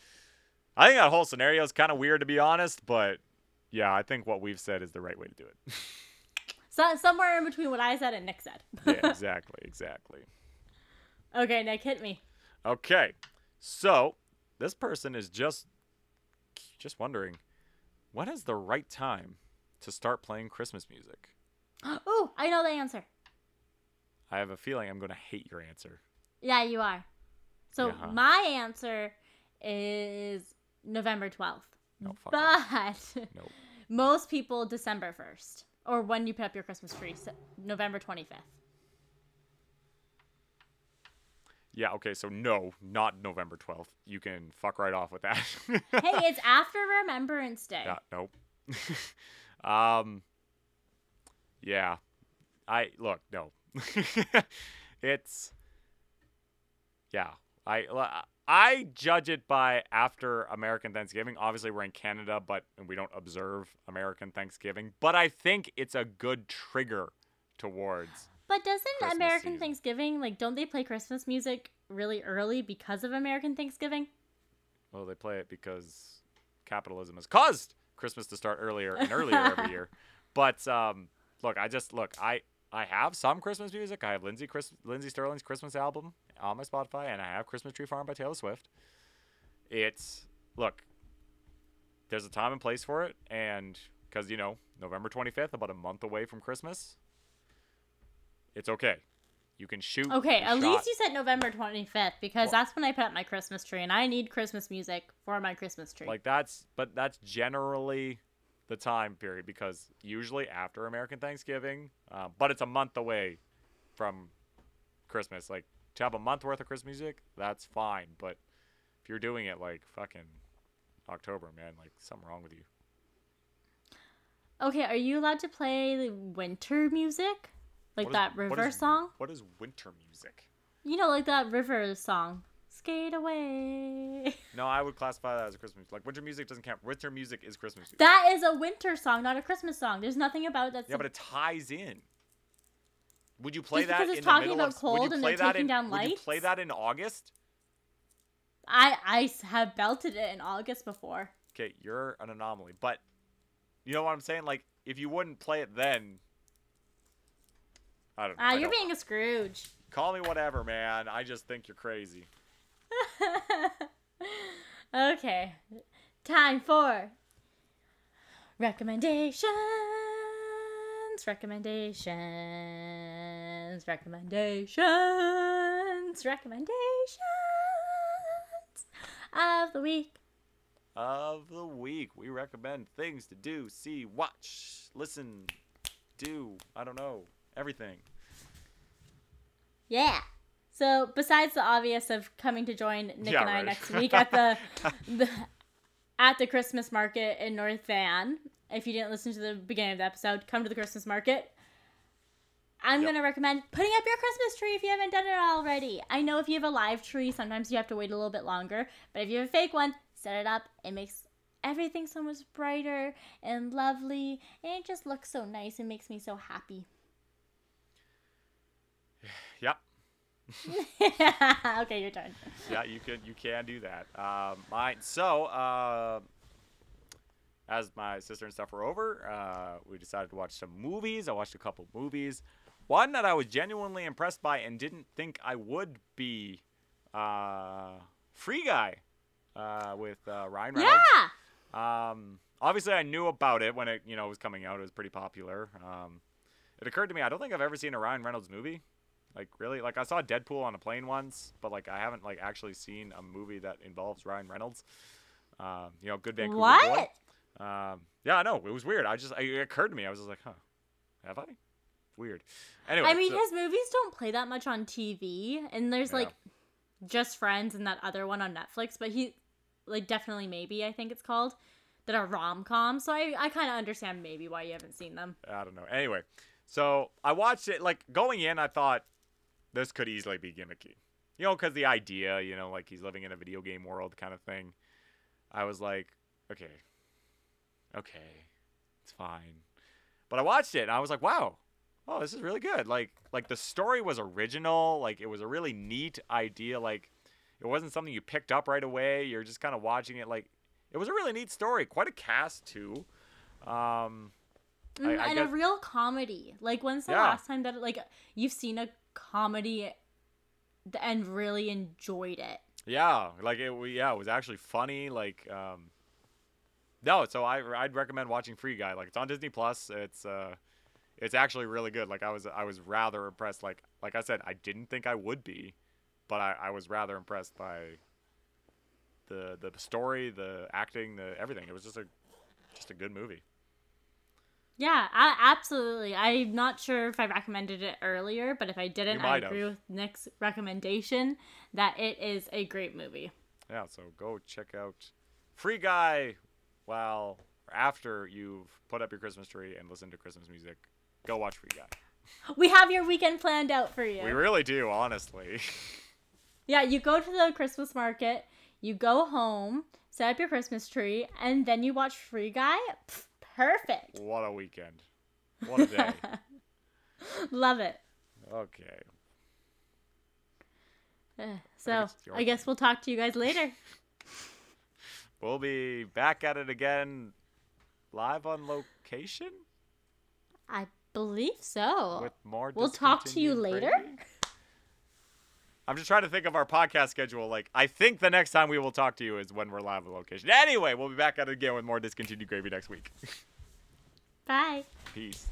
I think that whole scenario is kind of weird to be honest, but yeah, I think what we've said is the right way to do it. So somewhere in between what I said and Nick said. yeah, exactly, exactly. okay, Nick, hit me. Okay. So, this person is just just wondering when is the right time to start playing Christmas music? Oh, I know the answer. I have a feeling I'm going to hate your answer. Yeah, you are. So Yeah, huh? my answer is November twelfth. No, fuck. But Nope. most people December first, or when you put up your Christmas tree, November twenty fifth. Yeah, okay, so no, not November 12th. You can fuck right off with that. hey, it's after Remembrance Day. Yeah, nope. um Yeah. I look, no. it's Yeah. I I judge it by after American Thanksgiving. Obviously, we're in Canada, but we don't observe American Thanksgiving. But I think it's a good trigger towards. But doesn't Christmas American season. Thanksgiving like don't they play Christmas music really early because of American Thanksgiving? Well, they play it because capitalism has caused Christmas to start earlier and earlier every year. But um, look, I just look, I I have some Christmas music. I have Lindsey Chris, Lindsey Stirling's Christmas album on my Spotify, and I have Christmas Tree Farm by Taylor Swift. It's look, there's a time and place for it, and because you know November 25th, about a month away from Christmas, it's okay. You can shoot. Okay, at shot. least you said November 25th because Well- that's when I put up my Christmas tree and I need Christmas music for my Christmas tree. Like that's, but that's generally the time period because usually after American Thanksgiving, uh, but it's a month away from Christmas. Like to have a month worth of Christmas music, that's fine. But if you're doing it like fucking October, man, like something wrong with you. Okay, are you allowed to play the winter music? Like What is- that river is- song? What is winter music? You know, like that river song. Skate away. No, I would classify that as a Christmas. Like winter music doesn't count. Winter music is Christmas music. That is a winter song, not a Christmas song. There's nothing about it that's yeah, but it ties in. Would you play Just that because it's in the talking about of? would cold you and play they're that taking in, down Would you play that in August? I I have belted it in August before. Okay, you're an anomaly. But you know what I'm saying? Like, if you wouldn't play it then, I don't know. Ah, you're being a Scrooge. Call me whatever, man. I just think you're crazy. okay. Time for recommendations. Recommendations. Recommendations. Recommendations of the week. Of the week, we recommend things to do, see, watch, listen, do. I don't know everything. Yeah. So besides the obvious of coming to join Nick Yeah, and I right. next week at the, the at the Christmas market in North Van. If you didn't listen to the beginning of the episode, come to the Christmas market. I'm Yep. gonna recommend putting up your Christmas tree if you haven't done it already. I know if you have a live tree, sometimes you have to wait a little bit longer, but if you have a fake one, set it up. It makes everything so much brighter and lovely, and it just looks so nice and makes me so happy. Yep. okay, your turn. yeah, you can you can do that. Um, mine. So, uh, as my sister and stuff were over, uh, we decided to watch some movies. I watched a couple movies. One that I was genuinely impressed by and didn't think I would be, uh, Free Guy, uh, with uh, Ryan Reynolds. Yeah. Um, obviously, I knew about it when it you know was coming out. It was pretty popular. Um, it occurred to me I don't think I've ever seen a Ryan Reynolds movie. Like really, like I saw Deadpool on a plane once, but like I haven't like actually seen a movie that involves Ryan Reynolds. Um, you know, good Vancouver What? boy. Um, yeah, I know it was weird. I just it occurred to me. I was just like, huh, have I? Weird. Anyway, I mean, so- his movies don't play that much on TV, and there's Yeah. like Just Friends and that other one on Netflix, but he, like, definitely maybe I think it's called, that are rom coms. So I, I kind of understand maybe why you haven't seen them. I don't know. Anyway, so I watched it. Like going in, I thought this could easily be gimmicky. You know, because the idea, you know, like he's living in a video game world kind of thing. I was like, okay, okay, it's fine. But I watched it and I was like, wow, oh, this is really good. Like, like the story was original. Like it was a really neat idea. Like it wasn't something you picked up right away. You're just kind of watching it. Like it was a really neat story. Quite a cast too. Um, I- Mm, I and guess- a real comedy. Like, when's the Yeah. last time that, like, you've seen a comedy and really enjoyed it? Yeah, like it. Yeah, it was actually funny. Like, um, no. So I I'd recommend watching Free Guy. Like it's on Disney Plus. It's uh, it's actually really good. Like I was I was rather impressed. Like like I said, I didn't think I would be, but I, I was rather impressed by the the story, the acting, the everything. It was just a just a good movie. Yeah, I, absolutely. I'm not sure if I recommended it earlier, but if I didn't, I agree have. with Nick's recommendation that it is a great movie. Yeah. So go check out Free Guy. While or after you've put up your Christmas tree and listened to Christmas music, go watch Free Guy. We have your weekend planned out for you. We really do, honestly. yeah, you go to the Christmas market, you go home, set up your Christmas tree, and then you watch Free Guy. Pff, perfect. what a weekend. What a day. Love it. okay. Uh, So, I guess we'll talk to you guys later. We'll be back at it again live on location I believe so. with more We'll talk to you later? I'm just trying to think of our podcast schedule. Like, I think the next time we will talk to you is when we're live on location. Anyway, we'll be back at it again with more discontinued gravy next week. Bye. Peace.